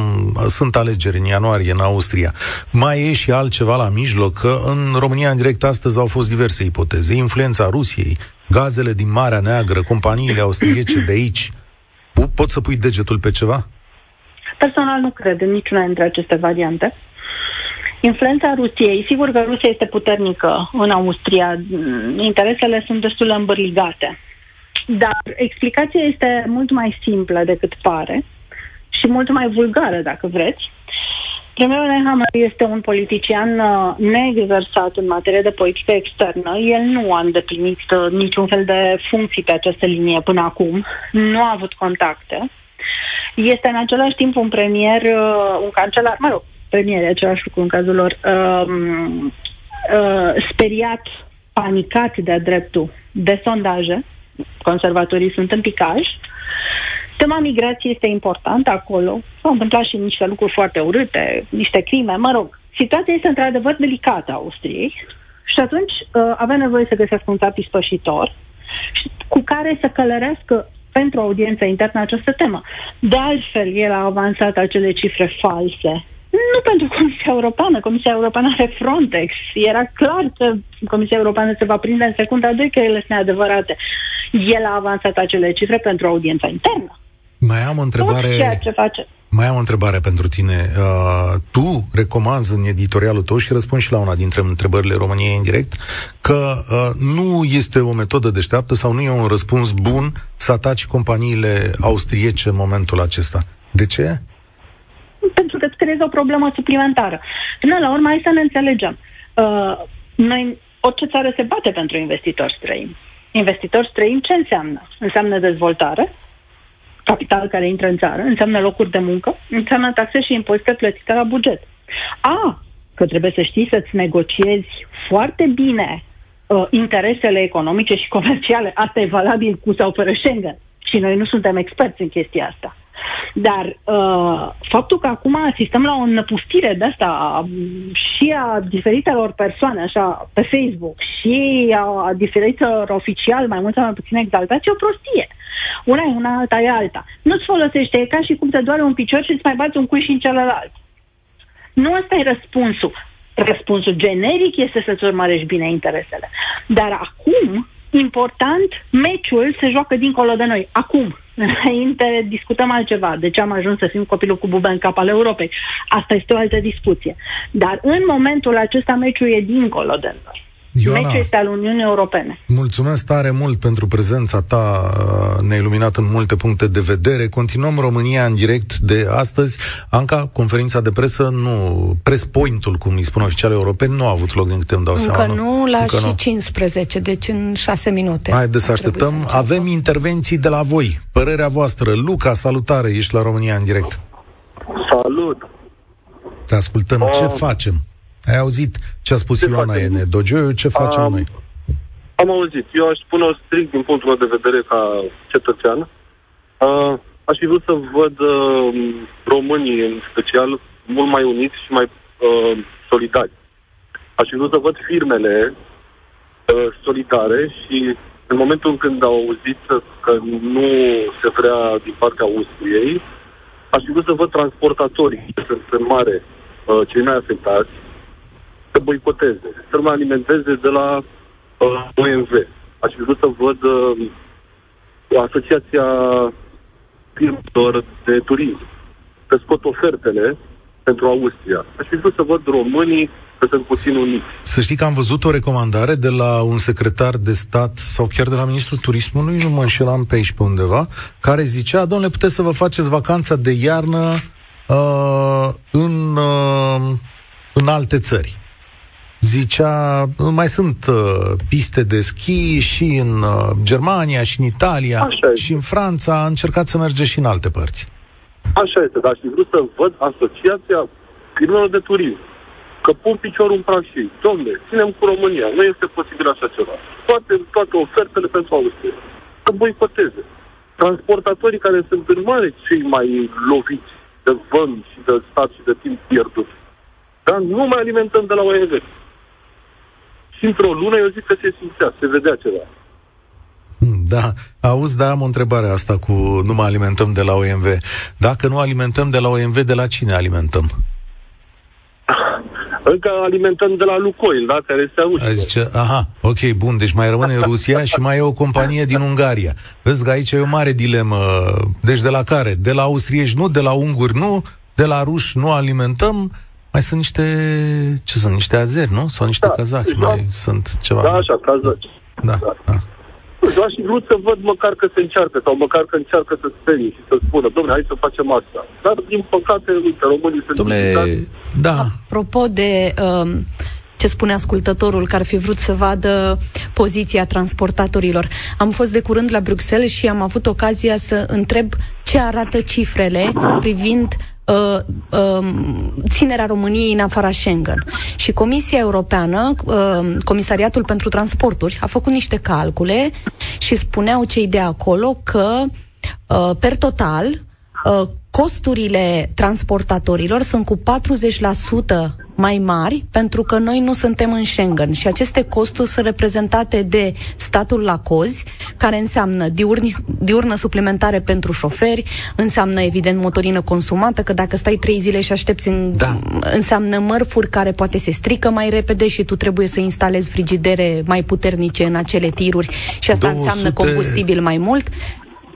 sunt alegeri în ianuarie în Austria. Mai e și altceva la mijloc, că în România în direct astăzi au fost diverse ipoteze. Influența Rusiei, gazele din Marea Neagră, companiile austriece de aici. Po- Poți să pui degetul pe ceva? Personal nu cred în niciuna dintre aceste variante. Influența Rusiei, sigur că Rusia este puternică în Austria, mm, interesele sunt destul de îmbărligate. Dar explicația este mult mai simplă decât pare și mult mai vulgară, dacă vreți. Premierul Nehammer este un politician uh, neexersat în materie de politică externă. El nu a îndeplinit uh, niciun fel de funcții pe această linie până acum. Nu a avut contacte. Este în același timp un premier, uh, un cancelar, mă rog, premier e același lucru în cazul lor, um, uh, speriat, panicat de-a dreptul de sondaje. Conservatorii sunt în picaj. Tema migrației este importantă acolo. S-au întâmplat și niște lucruri foarte urâte, niște crime, mă rog. Situația este într-adevăr delicată a Austriei și atunci uh, avea nevoie să găsească un țap ispășitor și cu care să călărească pentru audiența internă această temă. De altfel, el a avansat acele cifre false. Nu pentru Comisia Europeană. Comisia Europeană are Frontex. Era clar că Comisia Europeană se va prinde în secunda 2 că ele sunt neadevărate. El a avansat acele cifre pentru audiența internă. Mai am o întrebare... Tot ceea ce face. Mai am o întrebare pentru tine. Uh, tu recomanzi în editorialul tău și răspunzi și la una dintre întrebările României în direct că uh, nu este o metodă deșteaptă sau nu e un răspuns bun să ataci companiile austriece în momentul acesta. De ce? Pentru că îți creezi o problemă suplimentară. Până la urmă, hai să ne înțelegem. Uh, noi, orice țară se bate pentru investitori străini. Investitori străini ce înseamnă? Înseamnă dezvoltare, capital care intră în țară, înseamnă locuri de muncă, înseamnă taxe și impozite plătite la buget. A, că trebuie să știi să-ți negociezi foarte bine uh, interesele economice și comerciale. Asta e valabil cu sau fără Schengen. Și noi nu suntem experți în chestia asta. Dar uh, faptul că acum asistăm la o năpustire de asta um, și a diferitelor persoane, așa, pe Facebook, și a diferitelor oficiali, mai mult sau mai puțin exaltați, e o prostie. Una e una, alta e alta. Nu-ți folosește, e ca și cum te doare un picior și îți mai bați un cui și în celălalt. Nu ăsta e răspunsul. Răspunsul generic este să-ți urmărești bine interesele. Dar acum, important, meciul se joacă dincolo de noi. Acum, înainte discutăm altceva. De ce am ajuns să fim copilul cu bube în cap al Europei? Asta este o altă discuție. Dar în momentul acesta meciul e dincolo de noi. Ioana, Meciul este al Uniunii Europene. Mulțumesc tare mult pentru prezența ta, uh, ne-a iluminat în multe puncte de vedere. Continuăm România în direct de astăzi. Anca, conferința de presă, nu, press point-ul, cum îi spun oficialii europeni, nu a avut loc din câte îmi dau Încă seama. nu, la Încă și nu. 15, deci în 6 minute. Haideți să ar trebui așteptăm. începem. Avem intervenții de la voi. Părerea voastră. Luca, salutare, ești la România în direct. Salut! Te ascultăm. Ce Um, facem? Ai auzit ce a spus ce Ioana facem? Ene Dogeu? Ce facem Am- noi? Am auzit. Eu aș spune-o strict din punctul meu de vedere ca cetățean. Uh, aș fi vrut să văd uh, românii, în special, mult mai uniți și mai uh, solidari. Aș fi vrut să văd firmele uh, solidare și în momentul în când au auzit că nu se vrea din partea Austriei, aș fi vrut să văd transportatorii, care sunt în mare uh, cei mai afectați, să boicoteze, să nu mai alimenteze de la uh, OMV. Aș fi vrut să văd uh, Asociația Firmelor de Turism, să scot ofertele pentru Austria. Aș fi vrut să văd românii că sunt puțin uniți. Să știi că am văzut o recomandare de la un secretar de stat sau chiar de la ministrul turismului, nu mă înșelam pe aici pe undeva, care zicea, domnule, puteți să vă faceți vacanța de iarnă uh, în, uh, în alte țări. Zicea, mai sunt uh, piste de schi și în uh, Germania, și în Italia, Așa este. și în Franța. Încercați să mergeți și în alte părți. Așa este, dar aș fi vrut să văd Asociația Firmelor de Turism. Că pun piciorul în prag și ei. Domne, ținem cu România. Nu este posibil așa ceva. Toate, toate ofertele pentru Austria. Să boicoteze. Transportatorii care sunt în mare cei mai loviți de vânt și de stat și de timp pierdut. Dar nu mai alimentăm de la OMV. Și într-o lună eu zic că se simțea, se vedea ceva. Hmm, Da, auzi, da, am o întrebare asta cu nu mă alimentăm de la OMV. Dacă nu alimentăm de la OMV, de la cine alimentăm? Încă alimentăm de la Lucoil, da? Care se aude. Zice, aha, ok, bun, deci mai rămâne [LAUGHS] Rusia și mai e o companie din Ungaria. Vezi că aici e o mare dilemă. Deci de la care? De la austrieci nu, de la unguri nu, de la ruși nu alimentăm, mai sunt niște, ce sunt, niște azeri, nu? Sau niște Da, kazahi, da. mai sunt ceva. Da, așa, cazaci. Da, da. Eu aș fi vrut să văd măcar că se încearcă sau măcar că încearcă să sperie și să spună, domnule, hai să facem asta. Dar, din păcate, uite, românii sunt Domnule, divizați. da, Apropo de um, ce spune ascultătorul, că ar fi vrut să vadă poziția transportatorilor. Am fost de curând la Bruxelles și am avut ocazia să întreb ce arată cifrele privind uh, uh, ținerea României în afara Schengen. Și Comisia Europeană, uh, Comisariatul pentru Transporturi, a făcut niște calcule și spuneau cei de acolo că uh, per total uh, costurile transportatorilor sunt cu 40% mai mari pentru că noi nu suntem în Schengen și aceste costuri sunt reprezentate de statul la cozi, care înseamnă diurni, diurnă suplimentare pentru șoferi, înseamnă evident motorină consumată, că dacă stai trei zile și aștepți în, Da. înseamnă mărfuri care poate se strică mai repede și tu trebuie să instalezi frigidere mai puternice în acele tiruri și asta 200 înseamnă combustibil mai mult.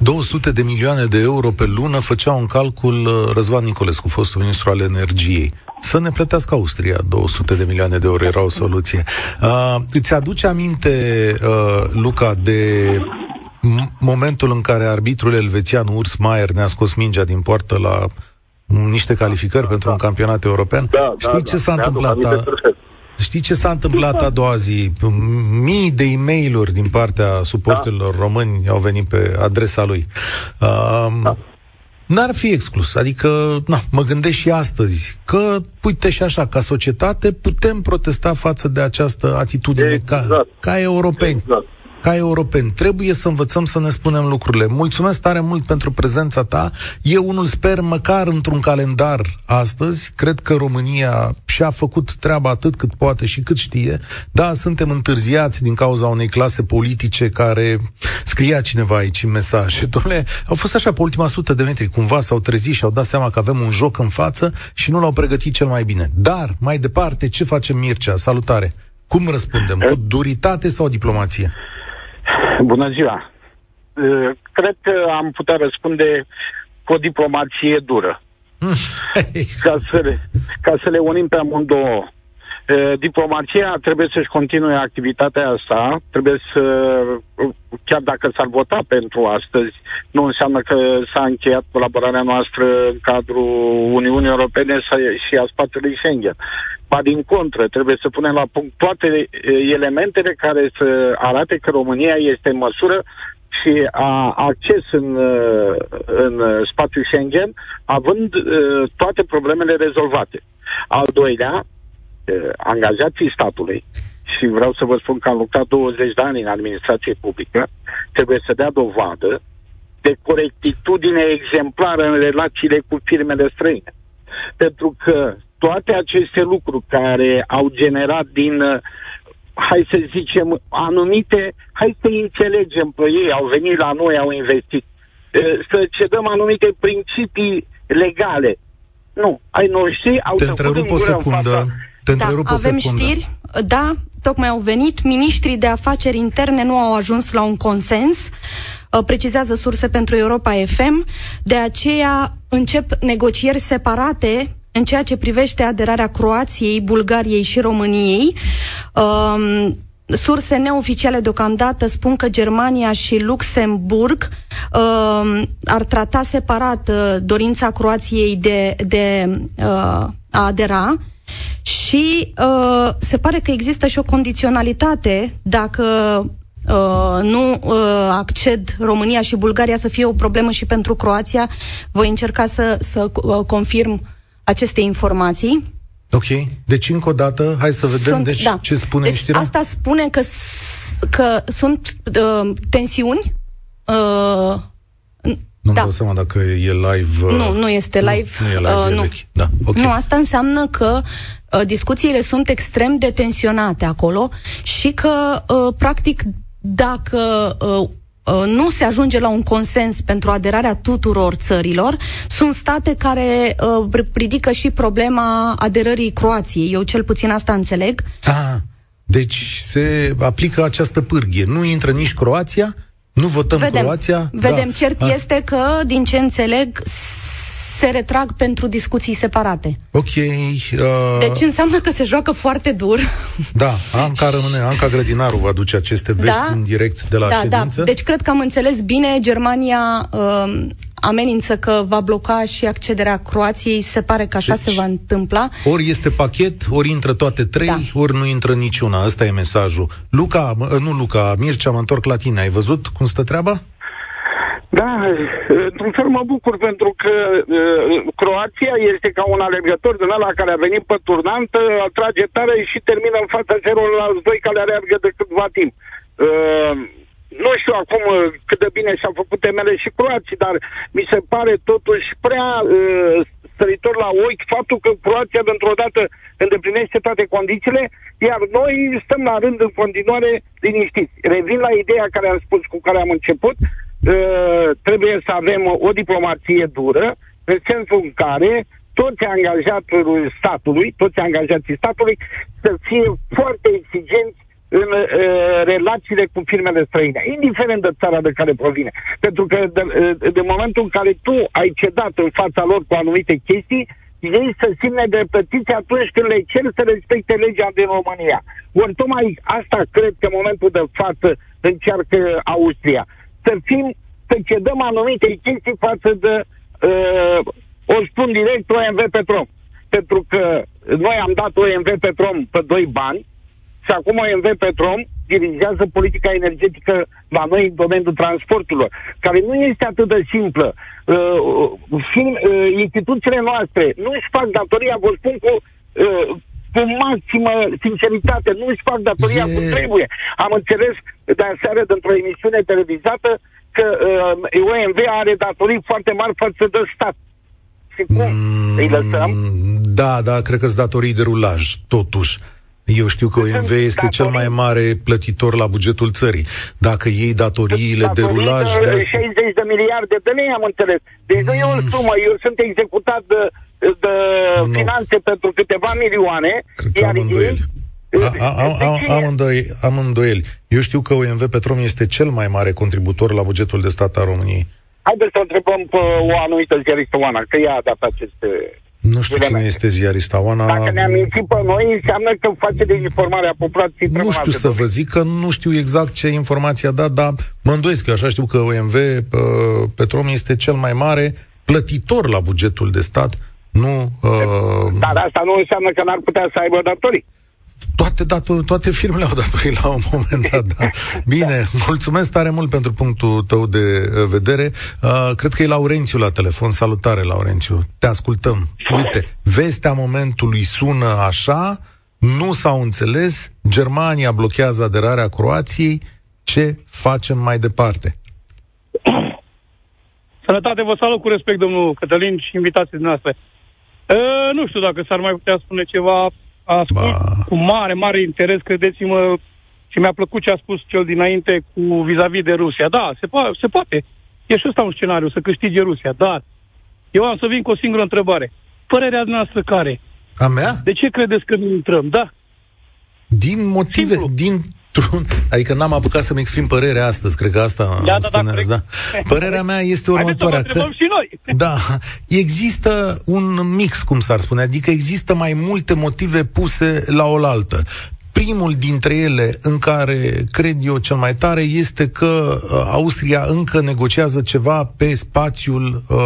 200 de milioane de euro pe lună făcea un calcul uh, Răzvan Nicolescu, fostul ministru al energiei. Să ne plătească Austria 200 de milioane de euro, era o soluție. Uh, îți aduce aminte, uh, Luca, de m- momentul în care arbitrul elvețian Urs Maier ne-a scos mingea din poartă la niște calificări pentru un campionat european? Da, Știi da, ce da. s-a Mi-aduc întâmplat? aminte A- perfect. Știi ce s-a întâmplat a doua zi? Mii de e mail din partea suporterilor români au venit pe adresa lui. Um, N-ar fi exclus. Adică, na, mă gândesc și astăzi că, uite și așa, ca societate putem protesta față de această atitudine ca, Exact. ca europeni. Exact. Ca europeni, trebuie să învățăm să ne spunem lucrurile. Mulțumesc tare mult pentru prezența ta. Eu unul sper măcar într-un calendar astăzi. Cred că România și-a făcut treaba atât cât poate și cât știe. Da, suntem întârziați din cauza unei clase politice care scria cineva aici în mesaj. [LAUGHS] Și, domnule, au fost așa pe ultima sută de metri. Cumva s-au trezit și au dat seama că avem un joc în față și nu l-au pregătit cel mai bine. Dar, mai departe, ce facem Mircea? Salutare! Cum răspundem? Cu duritate sau diplomație? Bună ziua! Uh, Cred că am putea răspunde cu o diplomație dură, [LAUGHS] ca să le, ca să le unim pe amândouă Uh, diplomația trebuie să-și continue activitatea asta, trebuie să, chiar dacă s-ar vota pentru astăzi, nu înseamnă că s-a încheiat colaborarea noastră în cadrul Uniunii Europene și a spațiului Schengen. Ba din contră, trebuie să punem la punct toate elementele care să arate că România este în măsură și a acces în, în spațiul Schengen, având toate problemele rezolvate. Al doilea, angajații statului, și vreau să vă spun că am lucrat 20 de ani în administrație publică, trebuie să dea dovadă de corectitudine exemplară în relațiile cu firmele străine. Pentru că toate aceste lucruri care au generat din, hai să zicem, anumite, hai să înțelegem pe ei, au venit la noi, au investit, să cedăm anumite principii legale. Nu, ai noștri au Te întrerup o secundă. Te da, avem secundă. știri, da, tocmai au venit. Ministrii de afaceri interne nu au ajuns la un consens, uh, precizează surse pentru Europa FM, de aceea încep negocieri separate în ceea ce privește aderarea Croației, Bulgariei și României. Um, surse neoficiale deocamdată spun că Germania și Luxemburg uh, ar trata separat uh, dorința Croației de, de uh, a adera și uh, se pare că există și o condiționalitate dacă uh, nu uh, acced România și Bulgaria să fie o problemă și pentru Croația. Voi încerca să, să uh, confirm aceste informații. Ok. Deci, încă o dată, hai să vedem sunt, deci, da. ce spune deci, știrea. Asta spune că, că sunt uh, tensiuni uh, nu-mi da. dau seama dacă e live. Uh... Nu, nu este live. Nu, nu e live, uh, e nu. Vechi. Da, okay. nu, asta înseamnă că uh, discuțiile sunt extrem de tensionate acolo și că, uh, practic, dacă uh, uh, nu se ajunge la un consens pentru aderarea tuturor țărilor, sunt state care uh, ridică și problema aderării Croației. Eu cel puțin asta înțeleg. Ah, deci se aplică această pârghie. Nu intră nici Croația, nu votăm vedem, Croația? Vedem. Da. Cert Asta... este că, din ce înțeleg, se retrag pentru discuții separate. Ok. Uh... Deci înseamnă că se joacă foarte dur. [LAUGHS] Da, Anca rămâne, Anca Grădinaru va duce aceste vești da? în direct de la da, da. ședință. Da, deci cred că am înțeles bine, Germania uh, amenință că va bloca și accederea Croației. Se pare că așa deci, se va întâmpla. Ori este pachet, ori intră toate trei, da. ori nu intră niciuna. Asta e mesajul. Luca, nu Luca, Mircea, mă întorc la tine. Ai văzut cum stă treaba? Da, într-un fel mă bucur pentru că uh, Croația este ca un alergător din ăla care a venit pe turnantă, trage tare și termină în fața celorlalți doi care alergă de câtva timp. Uh, nu știu acum uh, cât de bine și-au făcut temele și croații, dar mi se pare totuși prea uh, săritor la ochi faptul că Croația dintr-o dată îndeplinește toate condițiile, iar noi stăm la rând în continuare liniștiți. Revin la ideea care am spus, cu care am început, uh, trebuie să avem o diplomație dură, în sensul în care toți angajații statului, toți angajații statului să fie foarte exigenți în uh, relațiile cu firmele străine, indiferent de țara de care provine. Pentru că de, uh, de momentul în care tu ai cedat în fața lor cu anumite chestii, ei să simne de plătiți atunci când le cer să respecte legea din România. Ori tocmai asta cred că în momentul de față încearcă Austria. Să fim, să cedăm anumite chestii față de, uh, o spun direct, OMV Petrom. Pentru că noi am dat OMV Petrom pe doi bani, și acum OMV Petrom dirigează politica energetică la noi în domeniul transporturilor, care nu este atât de simplă. Uh, uh, uh, instituțiile noastre nu își fac datoria, vă spun cu, uh, cu maximă sinceritate, nu își fac datoria cum trebuie. Am înțeles de aseară dintr-o emisiune televizată că uh, OMV are datorii foarte mari față de stat. Și cum? Mm, Îi lăsăm? Da, da, cred că sunt datorii de rulaj, totuși. Eu știu că OMV este datorii... cel mai mare plătitor la bugetul țării. Dacă iei datoriile de rulaj... De 60 de miliarde de lei, am înțeles. Deci mm. nu e o mm. sumă. Eu sunt executat de, de no. finanțe pentru câteva milioane. Cred că am îndoieli. Am, îndoieli, am îndoieli. Eu știu că OMV Petrom este cel mai mare contributor la bugetul de stat al României. Haideți să întrebăm pe o anumită ziaristă, Oana, că ea a dat aceste Nu știu cine este ziarista Oana. Dacă ne-am mințit pe noi, înseamnă că face de informarea populației Nu știu să vă zic că nu știu exact ce informație a dat, dar mă îndoiesc, eu așa știu că OMV uh, Petrom este cel mai mare plătitor la bugetul de stat, nu... Uh... Dar asta nu înseamnă că n-ar putea să aibă datorii toate, dator, toate firmele au datorii la un moment dat. Da. Bine, mulțumesc tare mult pentru punctul tău de uh, vedere. Uh, cred că e Laurențiu la telefon. Salutare, Laurențiu. Te ascultăm. Uite, vestea momentului sună așa, nu s-au înțeles, Germania blochează aderarea Croației, ce facem mai departe? Sănătate, vă salut cu respect, domnul Cătălin și invitații noastre. Uh, nu știu dacă s-ar mai putea spune ceva ascult ba. cu mare, mare interes, credeți-mă, și mi-a plăcut ce a spus cel dinainte cu vis-a-vis de Rusia. Da, se, po- se poate. E și ăsta un scenariu, să câștige Rusia, dar eu am să vin cu o singură întrebare. Părerea noastră care? A mea? De ce credeți că nu intrăm? Da. Din motive, Simplu. din Adică n-am apucat să-mi exprim părerea astăzi, cred că asta da, da, da, da. Părerea mea este următoarea. Că, și noi. [LAUGHS] Da, există un mix, cum s-ar spune, adică există mai multe motive puse la oaltă. Primul dintre ele, în care cred eu cel mai tare, este că uh, Austria încă negociază ceva pe spațiul uh,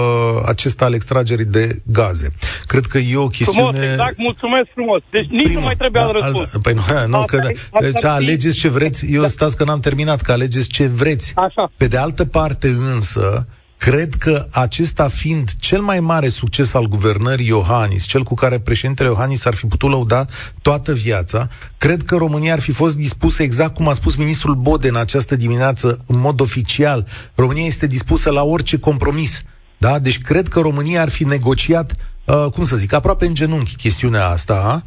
acesta al extragerii de gaze. Cred că e o chestiune... Frumos, exact, mulțumesc frumos. Deci nici Primul, nu mai trebuie da, răspuns. Al, păi nu, nu că, deci alegeți ce vreți, eu da. stați că n-am terminat, că alegeți ce vreți. Așa. Pe de altă parte însă, Cred că acesta fiind cel mai mare succes al guvernării Iohannis, cel cu care președintele Iohannis ar fi putut lăuda toată viața, cred că România ar fi fost dispusă, exact cum a spus ministrul Bode în această dimineață, în mod oficial, România este dispusă la orice compromis. Da? Deci cred că România ar fi negociat, uh, cum să zic, aproape în genunchi chestiunea asta,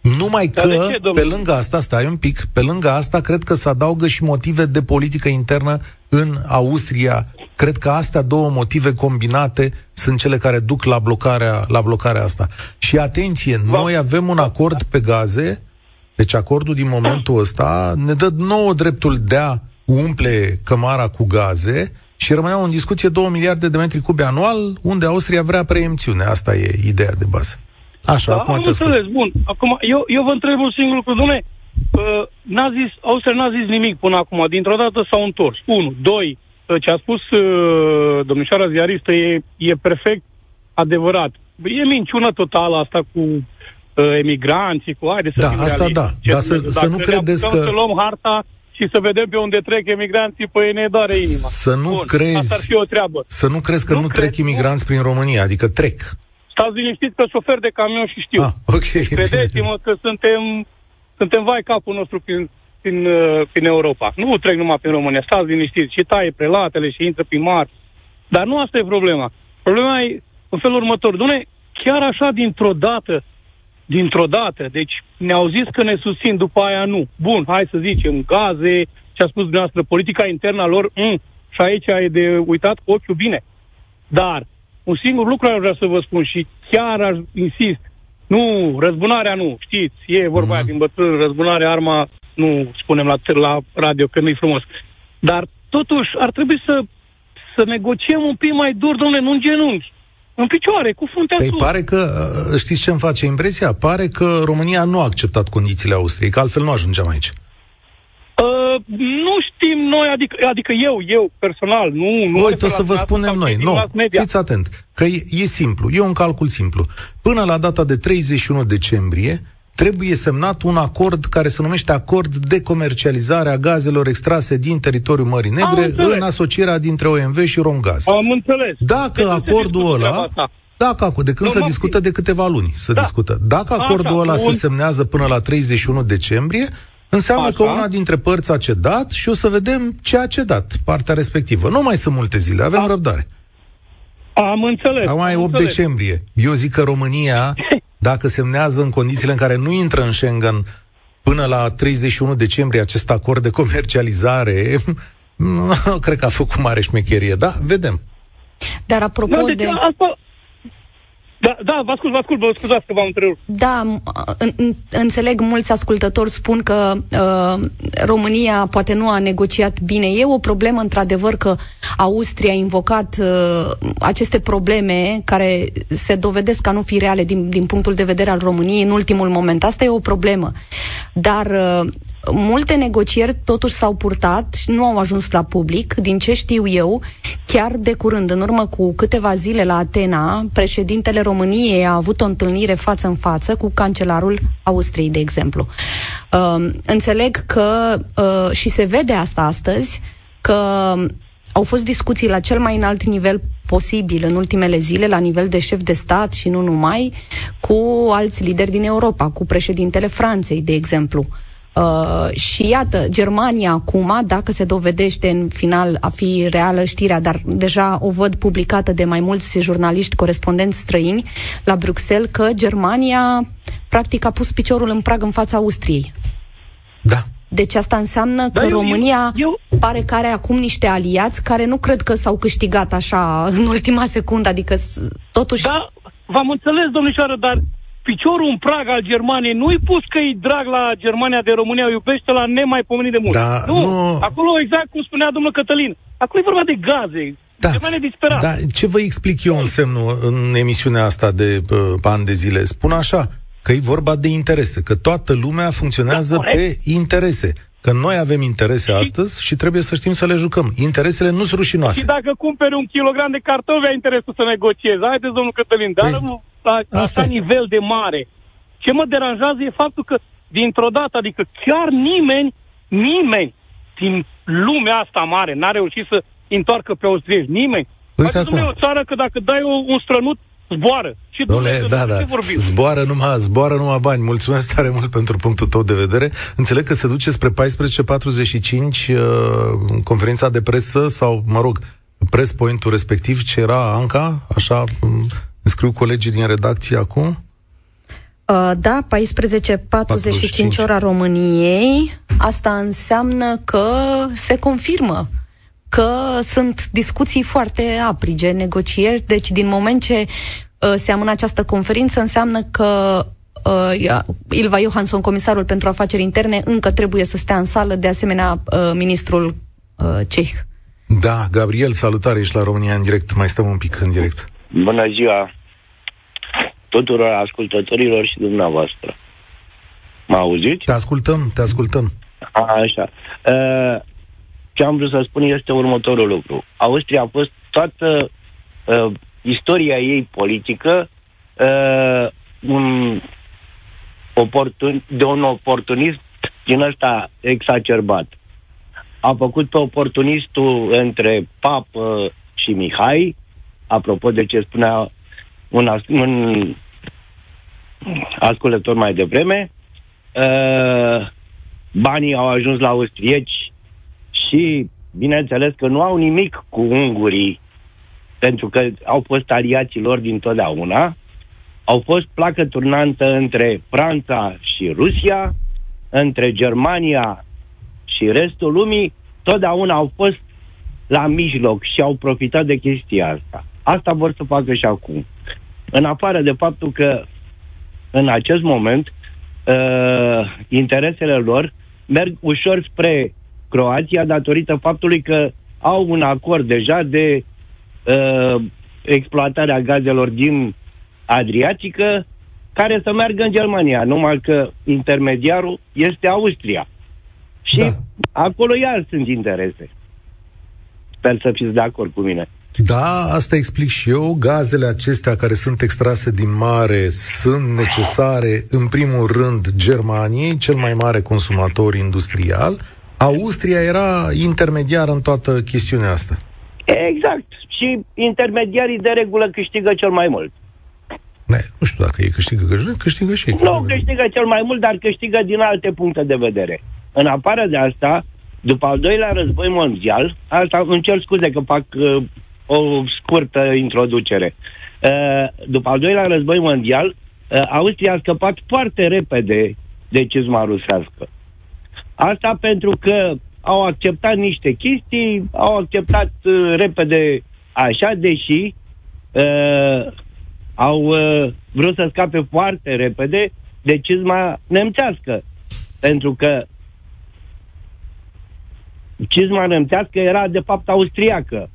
numai că, ce, pe lângă asta, stai un pic, pe lângă asta, cred că se adaugă și motive de politică internă în Austria Cred că astea două motive combinate sunt cele care duc la blocarea, la blocarea asta. Și atenție, noi avem un acord pe gaze, deci acordul din momentul ăsta ne dă nouă dreptul de a umple cămara cu gaze și rămâneau în discuție 2 miliarde de metri cubi anual, unde Austria vrea preemțiune. Asta e ideea de bază. Așa, da, acum am înțeles, bun. Acum, eu, eu vă întreb un singur lucru, domnule, uh, n-a zis, Austria n-a zis nimic până acum, dintr-o dată s-au întors. Unu, doi, ce a spus uh, domnișoara ziaristă e, e perfect adevărat. E minciună totală asta cu uh, emigranții, cu haide să da, fim asta realiști. da, dar să, să nu credeți că... să luăm harta și să vedem pe unde trec emigranții, păi ne doare inima. Să nu Bun, crezi... Asta ar fi o treabă. Să nu crezi că nu, nu trec imigranți prin România, adică trec. Stați liniștiți că șofer de camion și știu. Ah, ok. Credeți-mă că suntem, suntem vai capul nostru prin prin, uh, prin Europa. Nu trec numai prin România, stați liniștiți, și taie prelatele și intră prin mari. Dar nu asta e problema. Problema e în felul următor. Dune, chiar așa dintr-o dată, dintr-o dată, deci ne-au zis că ne susțin, după aia nu. Bun, hai să zicem, gaze, ce a spus dumneavoastră, politica internă a lor, mm, și aici e de uitat cu ochiul bine. Dar, un singur lucru ar vrea să vă spun și chiar aș insist, nu, răzbunarea nu, știți, e vorba mm-hmm. din bătrân, răzbunarea arma nu spunem la, la radio că nu-i frumos. Dar totuși ar trebui să, să negociem un pic mai dur, domnule, nu în genunchi. În picioare, cu fruntea păi sus. pare că, uh, știți ce îmi face impresia? Pare că România nu a acceptat condițiile Austriei, că altfel nu ajungeam aici. Uh, nu știm noi, adică, adică eu, eu personal, nu... nu Uite, să vă spunem noi. Nu, fiți atent, că e, e simplu, e un calcul simplu. Până la data de 31 decembrie, trebuie semnat un acord care se numește acord de comercializare a gazelor extrase din teritoriul Mării Negre în asocierea dintre OMV și Romgaz. Am înțeles. Dacă de acordul ăla... Dacă, de când se discută de câteva luni, se da. discută. Dacă acordul Așa, ăla un... se semnează până la 31 decembrie, înseamnă Așa. că una dintre părți a cedat și o să vedem ce a cedat partea respectivă. Nu mai sunt multe zile, avem a... răbdare. Am înțeles. Acum e 8 înțeles. decembrie. Eu zic că România [LAUGHS] dacă semnează în condițiile în care nu intră în Schengen până la 31 decembrie acest acord de comercializare, [LAUGHS] cred că a făcut mare șmecherie. Da, vedem. Dar apropo da, deci de... Asta... Da, da, vă ascult, vă ascult, vă scuzați că v-am întrerupt. Da, în, în, înțeleg, mulți ascultători spun că uh, România poate nu a negociat bine. E o problemă, într-adevăr, că Austria a invocat uh, aceste probleme care se dovedesc a nu fi reale din, din punctul de vedere al României în ultimul moment. Asta e o problemă. Dar uh, Multe negocieri totuși s-au purtat și nu au ajuns la public, din ce știu eu, chiar de curând, în urmă cu câteva zile la Atena, președintele României a avut o întâlnire față în față cu cancelarul Austriei, de exemplu. Uh, înțeleg că, uh, și se vede asta astăzi, că au fost discuții la cel mai înalt nivel posibil în ultimele zile, la nivel de șef de stat și nu numai, cu alți lideri din Europa, cu președintele Franței, de exemplu. Uh, Uh, și iată, Germania acum, dacă se dovedește în final a fi reală știrea, dar deja o văd publicată de mai mulți jurnaliști corespondenți străini la Bruxelles, că Germania practic a pus piciorul în prag în fața Austriei. Da. Deci asta înseamnă da, că eu, România eu, eu... pare că are acum niște aliați care nu cred că s-au câștigat așa în ultima secundă, adică totuși... Da, v-am înțeles, domnișoară, dar piciorul în prag al Germaniei nu-i pus că e drag la Germania de România, o iubește la nemaipomenit de mult. Da, nu, nu, acolo exact cum spunea domnul Cătălin, acolo e vorba de gaze. Da, Germania disperat. Da, ce vă explic eu în semnul în emisiunea asta de uh, ani de zile? Spun așa, că e vorba de interese, că toată lumea funcționează da, pe interese. Că noi avem interese și, astăzi și trebuie să știm să le jucăm. Interesele nu sunt rușinoase. Și dacă cumperi un kilogram de cartofi, ai interesul să negociezi. Haideți, domnul Cătălin, dar păi, la asta nivel de mare. Ce mă deranjează e faptul că, dintr-o dată, adică chiar nimeni, nimeni din lumea asta mare n-a reușit să întoarcă pe austrieci. Nimeni. Uite acum. o țară că dacă dai o, un strănut, zboară. Și Dole, da, da. Zboară numai, zboară numai bani. Mulțumesc tare mult pentru punctul tău de vedere. Înțeleg că se duce spre 14.45 uh, conferința de presă sau, mă rog, press point-ul respectiv, ce era Anca, așa um, scriu colegii din redacție acum. Uh, da, 14.45 ora României. Asta înseamnă că se confirmă că sunt discuții foarte aprige, negocieri, deci din moment ce uh, se amână această conferință, înseamnă că uh, Ilva Johansson, comisarul pentru afaceri interne, încă trebuie să stea în sală, de asemenea uh, ministrul uh, ceh. Da, Gabriel, salutare, ești la România în direct, mai stăm un pic în direct. Bună ziua tuturor ascultătorilor și dumneavoastră. Mă auziți? Te ascultăm, te ascultăm. A, așa. Uh, ce am vrut să spun este următorul lucru. Austria a fost toată uh, istoria ei politică uh, un oportun, de un oportunism din ăsta exacerbat. A făcut pe oportunistul între papă și Mihai, apropo de ce spunea un, un ascultător mai devreme, uh, banii au ajuns la austrieci și, bineînțeles, că nu au nimic cu ungurii, pentru că au fost aliații lor dintotdeauna, au fost placă turnantă între Franța și Rusia, între Germania și restul lumii, totdeauna au fost la mijloc și au profitat de chestia asta. Asta vor să facă și acum. În afară de faptul că în acest moment uh, interesele lor merg ușor spre Croația datorită faptului că au un acord deja de uh, exploatarea gazelor din Adriatică care să meargă în Germania, numai că intermediarul este Austria. Și da. acolo iar sunt interese. Sper să fiți de acord cu mine. Da, asta explic și eu. Gazele acestea care sunt extrase din mare sunt necesare, în primul rând, Germaniei, cel mai mare consumator industrial. Austria era intermediar în toată chestiunea asta. Exact. Și intermediarii de regulă câștigă cel mai mult. Ne, nu știu dacă ei câștigă, câștigă și ei. Nu câștigă cel mai mult, dar câștigă din alte puncte de vedere. În afară de asta, după al doilea război mondial, asta îmi cer scuze că fac uh, o scurtă introducere. Uh, după al doilea război mondial, uh, Austria a scăpat foarte repede de cizma rusească. Asta pentru că au acceptat niște chestii, au acceptat uh, repede așa, deși uh, au uh, vrut să scape foarte repede de cizma nemțească. Pentru că cizma nemțească era de fapt austriacă.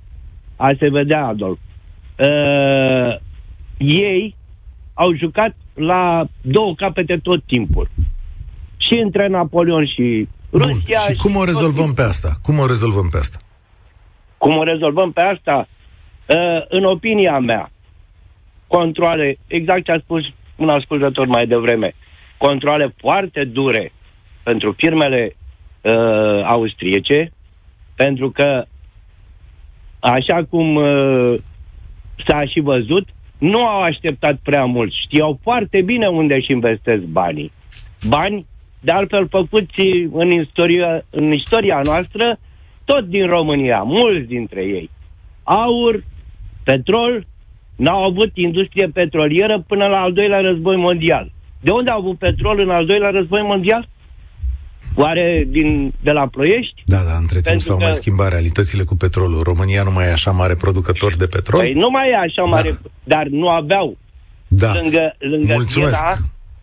A se vedea, Adolf. Uh, ei au jucat la două capete tot timpul. Și între Napoleon și Rusia. Bun. Și cum o rezolvăm pe asta? Cum o rezolvăm pe asta? Cum o rezolvăm pe asta? Uh, în opinia mea, controle, exact ce a spus un ascultător mai devreme, controle foarte dure pentru firmele uh, austriece, pentru că, așa cum uh, s-a și văzut, nu au așteptat prea mult. Știau foarte bine unde își investesc banii. Bani, de altfel, făcuți în istoria, în istoria noastră, tot din România, mulți dintre ei. Aur, petrol, n-au avut industrie petrolieră până la al doilea război mondial. De unde au avut petrol în al doilea război mondial? Oare din, de la Ploiești? Da, da, între timp s-au că... mai schimbat realitățile cu petrolul. România nu mai e așa mare producător de petrol? Păi nu mai e așa da. mare, dar nu aveau. Da. Lângă, lângă Mulțumesc. China,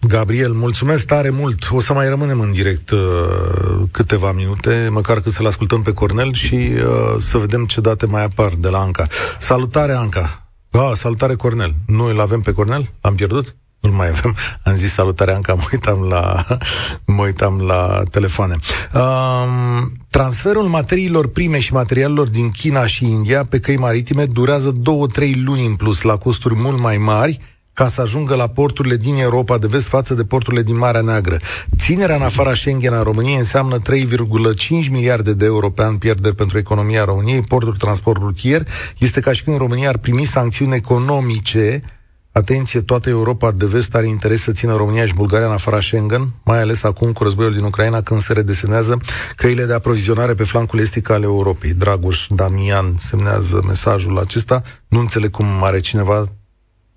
Gabriel, mulțumesc tare mult. O să mai rămânem în direct uh, câteva minute, măcar că să-l ascultăm pe Cornel și uh, să vedem ce date mai apar de la Anca. Salutare, Anca! Ah, salutare, Cornel. Noi îl avem pe Cornel? L-am pierdut? Nu mai avem. Am zis salutare, Anca, mă uitam la, mă uitam la telefoane. Um, transferul materiilor prime și materialelor din China și India pe căi maritime durează 2-3 luni în plus, la costuri mult mai mari, ca să ajungă la porturile din Europa de vest față de porturile din Marea Neagră. Ținerea în afara Schengen a României înseamnă 3,5 miliarde de euro pe an pierderi pentru economia României. Portul transport rutier este ca și când România ar primi sancțiuni economice Atenție, toată Europa de vest are interes să țină România și Bulgaria în afara Schengen, mai ales acum cu războiul din Ucraina, când se redesenează căile de aprovizionare pe flancul estic al Europei. Dragoș Damian semnează mesajul acesta. Nu înțeleg cum are cineva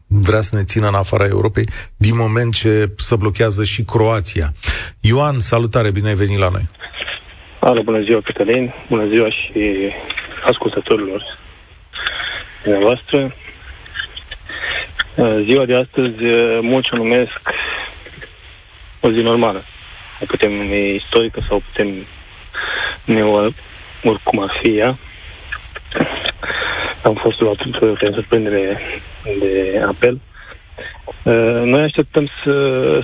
vrea să ne țină în afara Europei, din moment ce se blochează și Croația. Ioan, salutare, bine ai venit la noi. Alo, bună ziua, Cătălin, bună ziua și ascultătorilor dumneavoastră. Ziua de astăzi, mulți o numesc o zi normală. O putem numi istorică sau putem numi oricum ar fi ea am fost luat prin surprindere de apel. Uh, noi așteptăm să,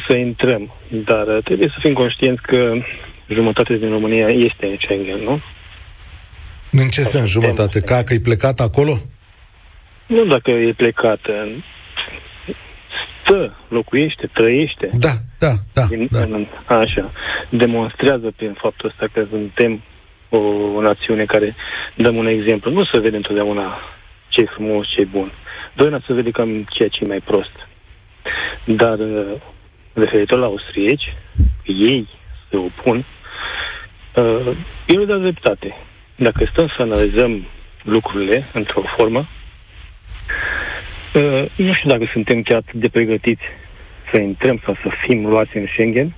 să intrăm, dar trebuie să fim conștienți că jumătate din România este în Schengen, nu? În ce sens jumătate? Ca că e plecat acolo? Nu dacă e plecat. Stă, locuiește, trăiește. Da, da, da. Din, da. În, așa. Demonstrează prin faptul ăsta că suntem o, o națiune care dăm un exemplu. Nu se vede întotdeauna ce e frumos, ce e bun. Doi, să vede cam ceea ce e mai prost. Dar uh, referitor la austrieci, ei se opun, uh, eu le dau dreptate. Dacă stăm să analizăm lucrurile într-o formă, uh, nu știu dacă suntem chiar atât de pregătiți să intrăm sau să fim luați în Schengen,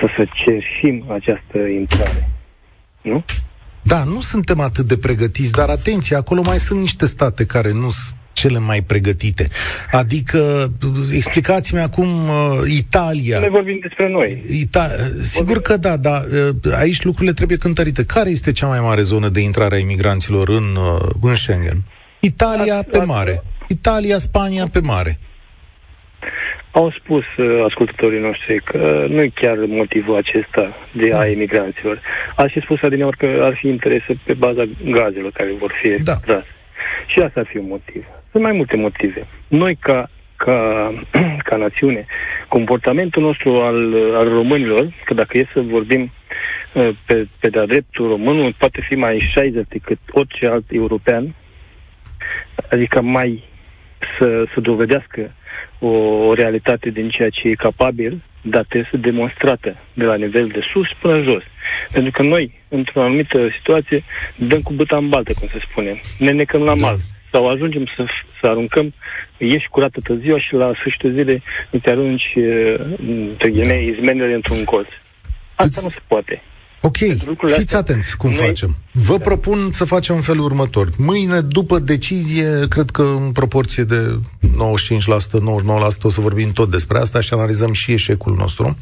să să cerșim această intrare. Nu? Da, nu suntem atât de pregătiți, dar atenție, acolo mai sunt niște state care nu sunt cele mai pregătite. Adică, explicați-mi acum uh, Italia. Ne vorbim despre noi. Ita- sigur că da, dar uh, aici lucrurile trebuie cântărite. Care este cea mai mare zonă de intrare a imigranților în, uh, în Schengen? Italia pe mare. Italia, Spania pe mare. Au spus uh, ascultătorii noștri că nu e chiar motivul acesta de a da. emigranților. Aș și spus adineori că ar fi interese pe baza gazelor care vor fi da. extrase. Și asta ar fi un motiv. Sunt mai multe motive. Noi, ca, ca, [CLEARS THROAT] ca națiune, comportamentul nostru al, al românilor, că dacă e să vorbim uh, pe, pe de-a dreptul românul, poate fi mai 60 decât orice alt european, adică mai să, să dovedească o, o realitate din ceea ce e capabil, dar trebuie să demonstrată de la nivel de sus până jos. Pentru că noi, într-o anumită situație, dăm cu băta în baltă, cum se spune. Ne necăm la mal. Sau ajungem să, să aruncăm, ieși curată toată ziua și la sfârșitul zilei te arunci, între ghimei, izmenele într-un colț. Asta Îți... nu se poate. Ok, fiți atenți cum noi... facem. Vă propun să facem în felul următor. Mâine, după decizie, cred că în proporție de 95%, 99% o să vorbim tot despre asta și analizăm și eșecul nostru.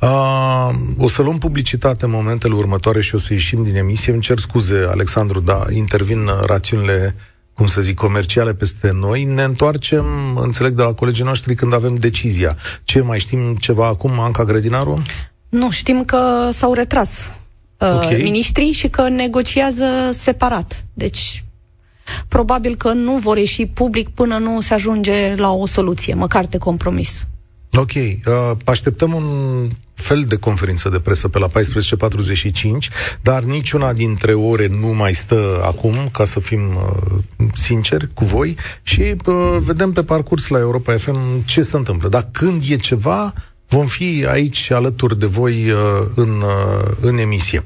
Uh, o să luăm publicitate în momentele următoare și o să ieșim din emisie. Îmi cer scuze, Alexandru, dar intervin rațiunile cum să zic, comerciale peste noi, ne întoarcem, înțeleg de la colegii noștri, când avem decizia. Ce mai știm ceva acum, Anca Grădinaru? Nu, știm că s-au retras uh, okay. miniștrii și că negociază separat. Deci, probabil că nu vor ieși public până nu se ajunge la o soluție, măcar de compromis. Ok. Uh, așteptăm un fel de conferință de presă pe la 14.45, dar niciuna dintre ore nu mai stă acum, ca să fim uh, sinceri cu voi, și uh, vedem pe parcurs la Europa FM ce se întâmplă. Dar când e ceva, vom fi aici alături de voi uh, în, uh, în emisie.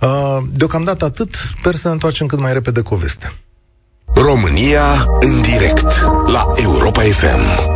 Uh, deocamdată atât, sper să ne întoarcem cât mai repede cu o veste. România în direct la Europa FM.